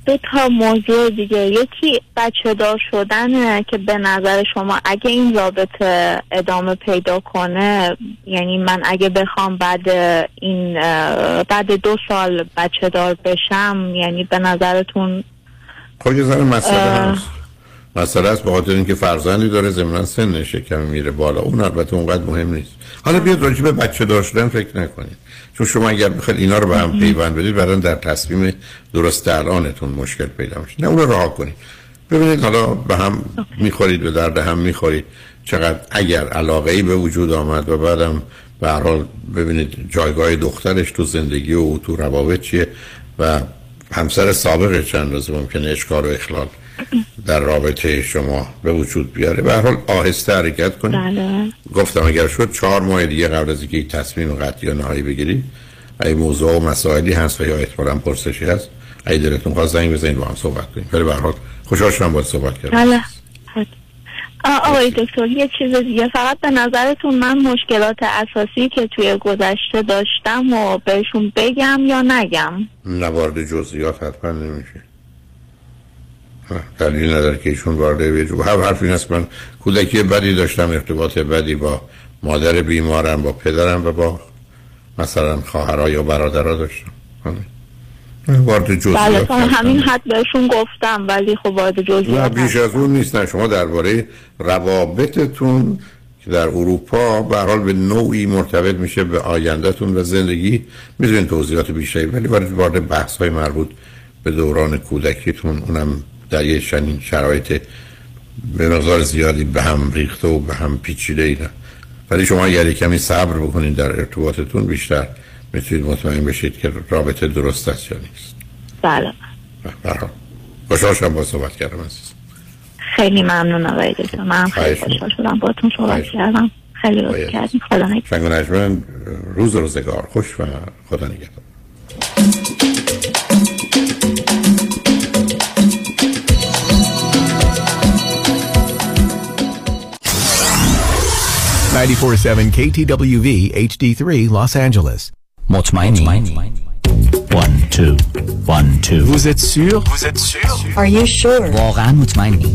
دو تا موضوع دیگه. یکی بچه دار شدنه که به نظر شما اگه این رابطه ادامه پیدا کنه یعنی من اگه بخوام بعد این بعد دو سال بچه دار بشم یعنی به نظرتون خب یه ذره مسئله. هست مسئله هست به خاطر اینکه فرزندی داره ضمنا سنش کمی میره بالا. اون البته اونقدر مهم نیست. حالا بیاد راجع به بچه داشتن فکر نکنید چون شما اگر بخواید اینا رو به هم پیوند بدید برای در تصمیم درست الانتون مشکل پیدا میشه. نه اون رو رها کنید. ببینید حالا به هم می‌خورید به درد هم می‌خورید. چقدر اگر علاقه ای به وجود آمد و بعدم به هر حال ببینید جایگاه دخترش تو زندگی و تو روابط چیه و همسر سابق چند روز ممکنه اشکال و اخلال در رابطه شما به وجود بیاره. به هر حال آهسته حرکت کنید. بله. گفتم اگر شد چهار ماه دیگه قبل از اینکه تصمیم قطعی یا نهایی بگیرید اگه موضوع و مسائلی هست و یا احتمالاً پرسشی هست اگه دلتون خواست زنگ بزنید با هم صحبت کنیم. ولی به هر حال خوشحال شدم باهات صحبت کردم. بله. آقای دکتر یه چیز دیگه. فقط به نظرتون من مشکلات اساسی که توی گذشته داشتم و بهشون بگم یا نگم؟ نوارد جزئیات حتما نمیشه. دلیل نداره که ایشون وارد جو هر حرف این است من کودکی بدی داشتم ارتباط بدی با مادر بیمارم با پدرم و با مثلا خواهرها یا برادرها داشتم. همین. وارد بله جزئیات حتما همین حد بهشون گفتم ولی خب وارد جزئیات بیش از اون نیست. نه شما درباره روابطتون که در اروپا به هر حال به نوعی مرتبط میشه به آیندهتون و زندگی. می‌دونین توضیحات بیشتری ولی وارد وارد بحث های مربوط به دوران کودکیتون اونم در یه چنین شرایط به مقدار زیادی به هم ریخته و به هم پیچیده ای نه. ولی شما اگر یه کمی صبر بکنید در ارتباطتون بیشتر می‌تونید مطمئن بشید که رابطه درست است یا نیست. بله. حال. خوشحال شدم با صحبت کردم عزیز خیلی ممنون آقای دکتر. من خیلی خوشحال شدم باتون صحبت. کردم. خیلی لطف. کردیم خدا نگهدار. روز روزگار. خوش و خدا نگهدار. ninety-four seven KTWV HD3 Los Angeles. مطمئنی One, two, one, two. Vous êtes sûr? Vous êtes sûr? Are you sure? واقعا مطمئنی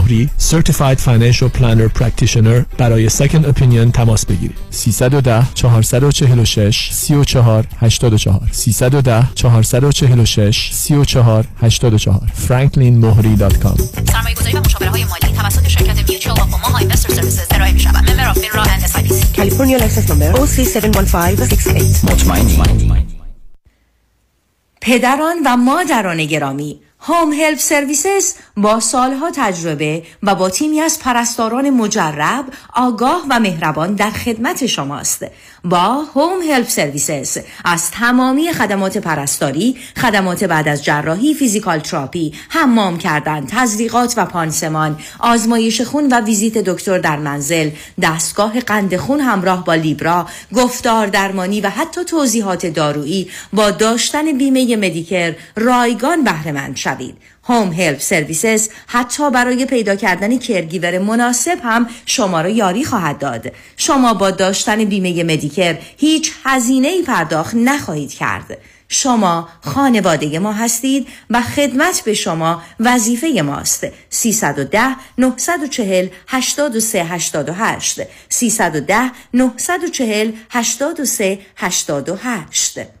مهری Certified Financial Planner Practitioner برای Second Opinion تماس بگیرید. 310 446 34 84 310 446 34 84 franklinmohri.com سرمایه گذاری و مشاوره های مالی توسط شرکت میوچوال و Omaha Investor Services ارائه می شود member of FINRA and S California license number OC71568 مطمئنی؟ پدران و مادران گرامی Home Help Services با سالها تجربه و با تیمی از پرستاران مجرب، آگاه و مهربان در خدمت شماست. با Home Help Services از تمامی خدمات پرستاری، خدمات بعد از جراحی، physical therapy، حمام کردن، تزریقات و پانسمان، آزمایش خون و ویزیت دکتر در منزل، دستگاه قند خون همراه با لیبرا، گفتار درمانی و حتی توضیحات دارویی با داشتن بیمه مدیکر رایگان بهره مند شوید. هوم هلپ سرویسز حتی برای پیدا کردن کرگیور مناسب هم شما را یاری خواهد داد. شما با داشتن بیمه مدیکر هیچ هزینه ای پرداخت نخواهید کرد. شما خانواده ما هستید و خدمت به شما وظیفه ماست 310 940 83 88 310 940 83 88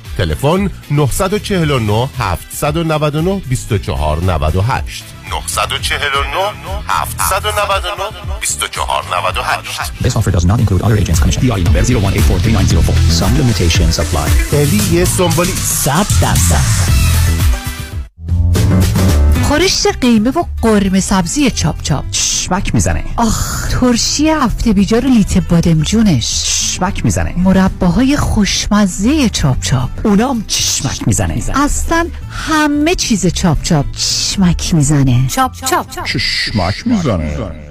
تلفن 949 799 2498 949 799 2498 This offer does not include other agents commission. PI number 01843904. Some limitations apply. الی سومبولی 100 درصد خورشت قیمه و قرمه سبزی چاپ چاپ. چشمک می‌زنه. آخ ترشی هفته بیجار لیته بادمجونش چشمک می‌زنه. مرباهای خوشمزه چاپ چاپ. اونام چشمک می‌زنه. اصلا همه چیز چاپ چاپ. چشمک می‌زنه. چاپ چاپ. چشمک می‌زنه.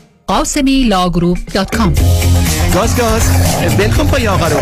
Ghasemi Law Group dot com. گاز گاز. ول کن پای آقا رو.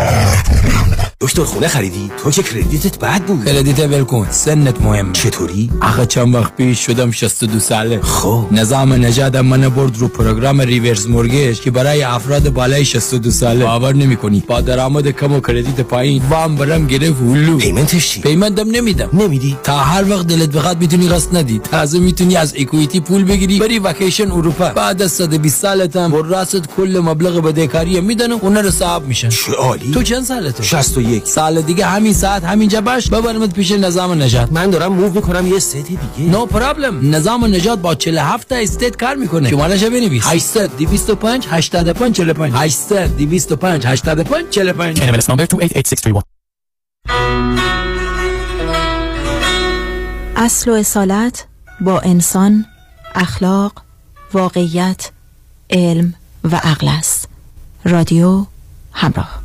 دکتر خونه خریدی؟ تو که credit ت بد بود. credit ول کن سنت مهمه. چطوری؟ آخه چند وقت پیش شدم 62 ساله. خب. نظام نجات منو برد رو program reverse mortgage که برای افراد بالای 62 ساله. باور نمی‌کنی. با درآمد کم و credit پایین. وام برم گرفت هلو. payment ش چی؟ payment م نمیدم. نمیدی؟ تا هر وقت دلت بخواد می‌تونی قسط ندی. تازه می‌تونی از equity پول بگیری. بری وکیشن اروپا. بعد از 120 سالت هم ورثه‌ات کل مبلغ بدهکاری میدن و اون رو صاحب میشن. چه عالی. تو چند سالته؟ 61 سال دیگه همین ساعت همینجا باش. ببرمت پیش نظام نجات. من دارم move می‌کنم یه ست دیگه. نو no پرابلم نظام نجات با 47 تا استیت کار می‌کنه. شمارش بنویس. 800 225 85 45 800 225 85 45 NMLS number 288631 اصل و اصالت با انسان اخلاق واقعیت علم و عقل است. رادیو همراه.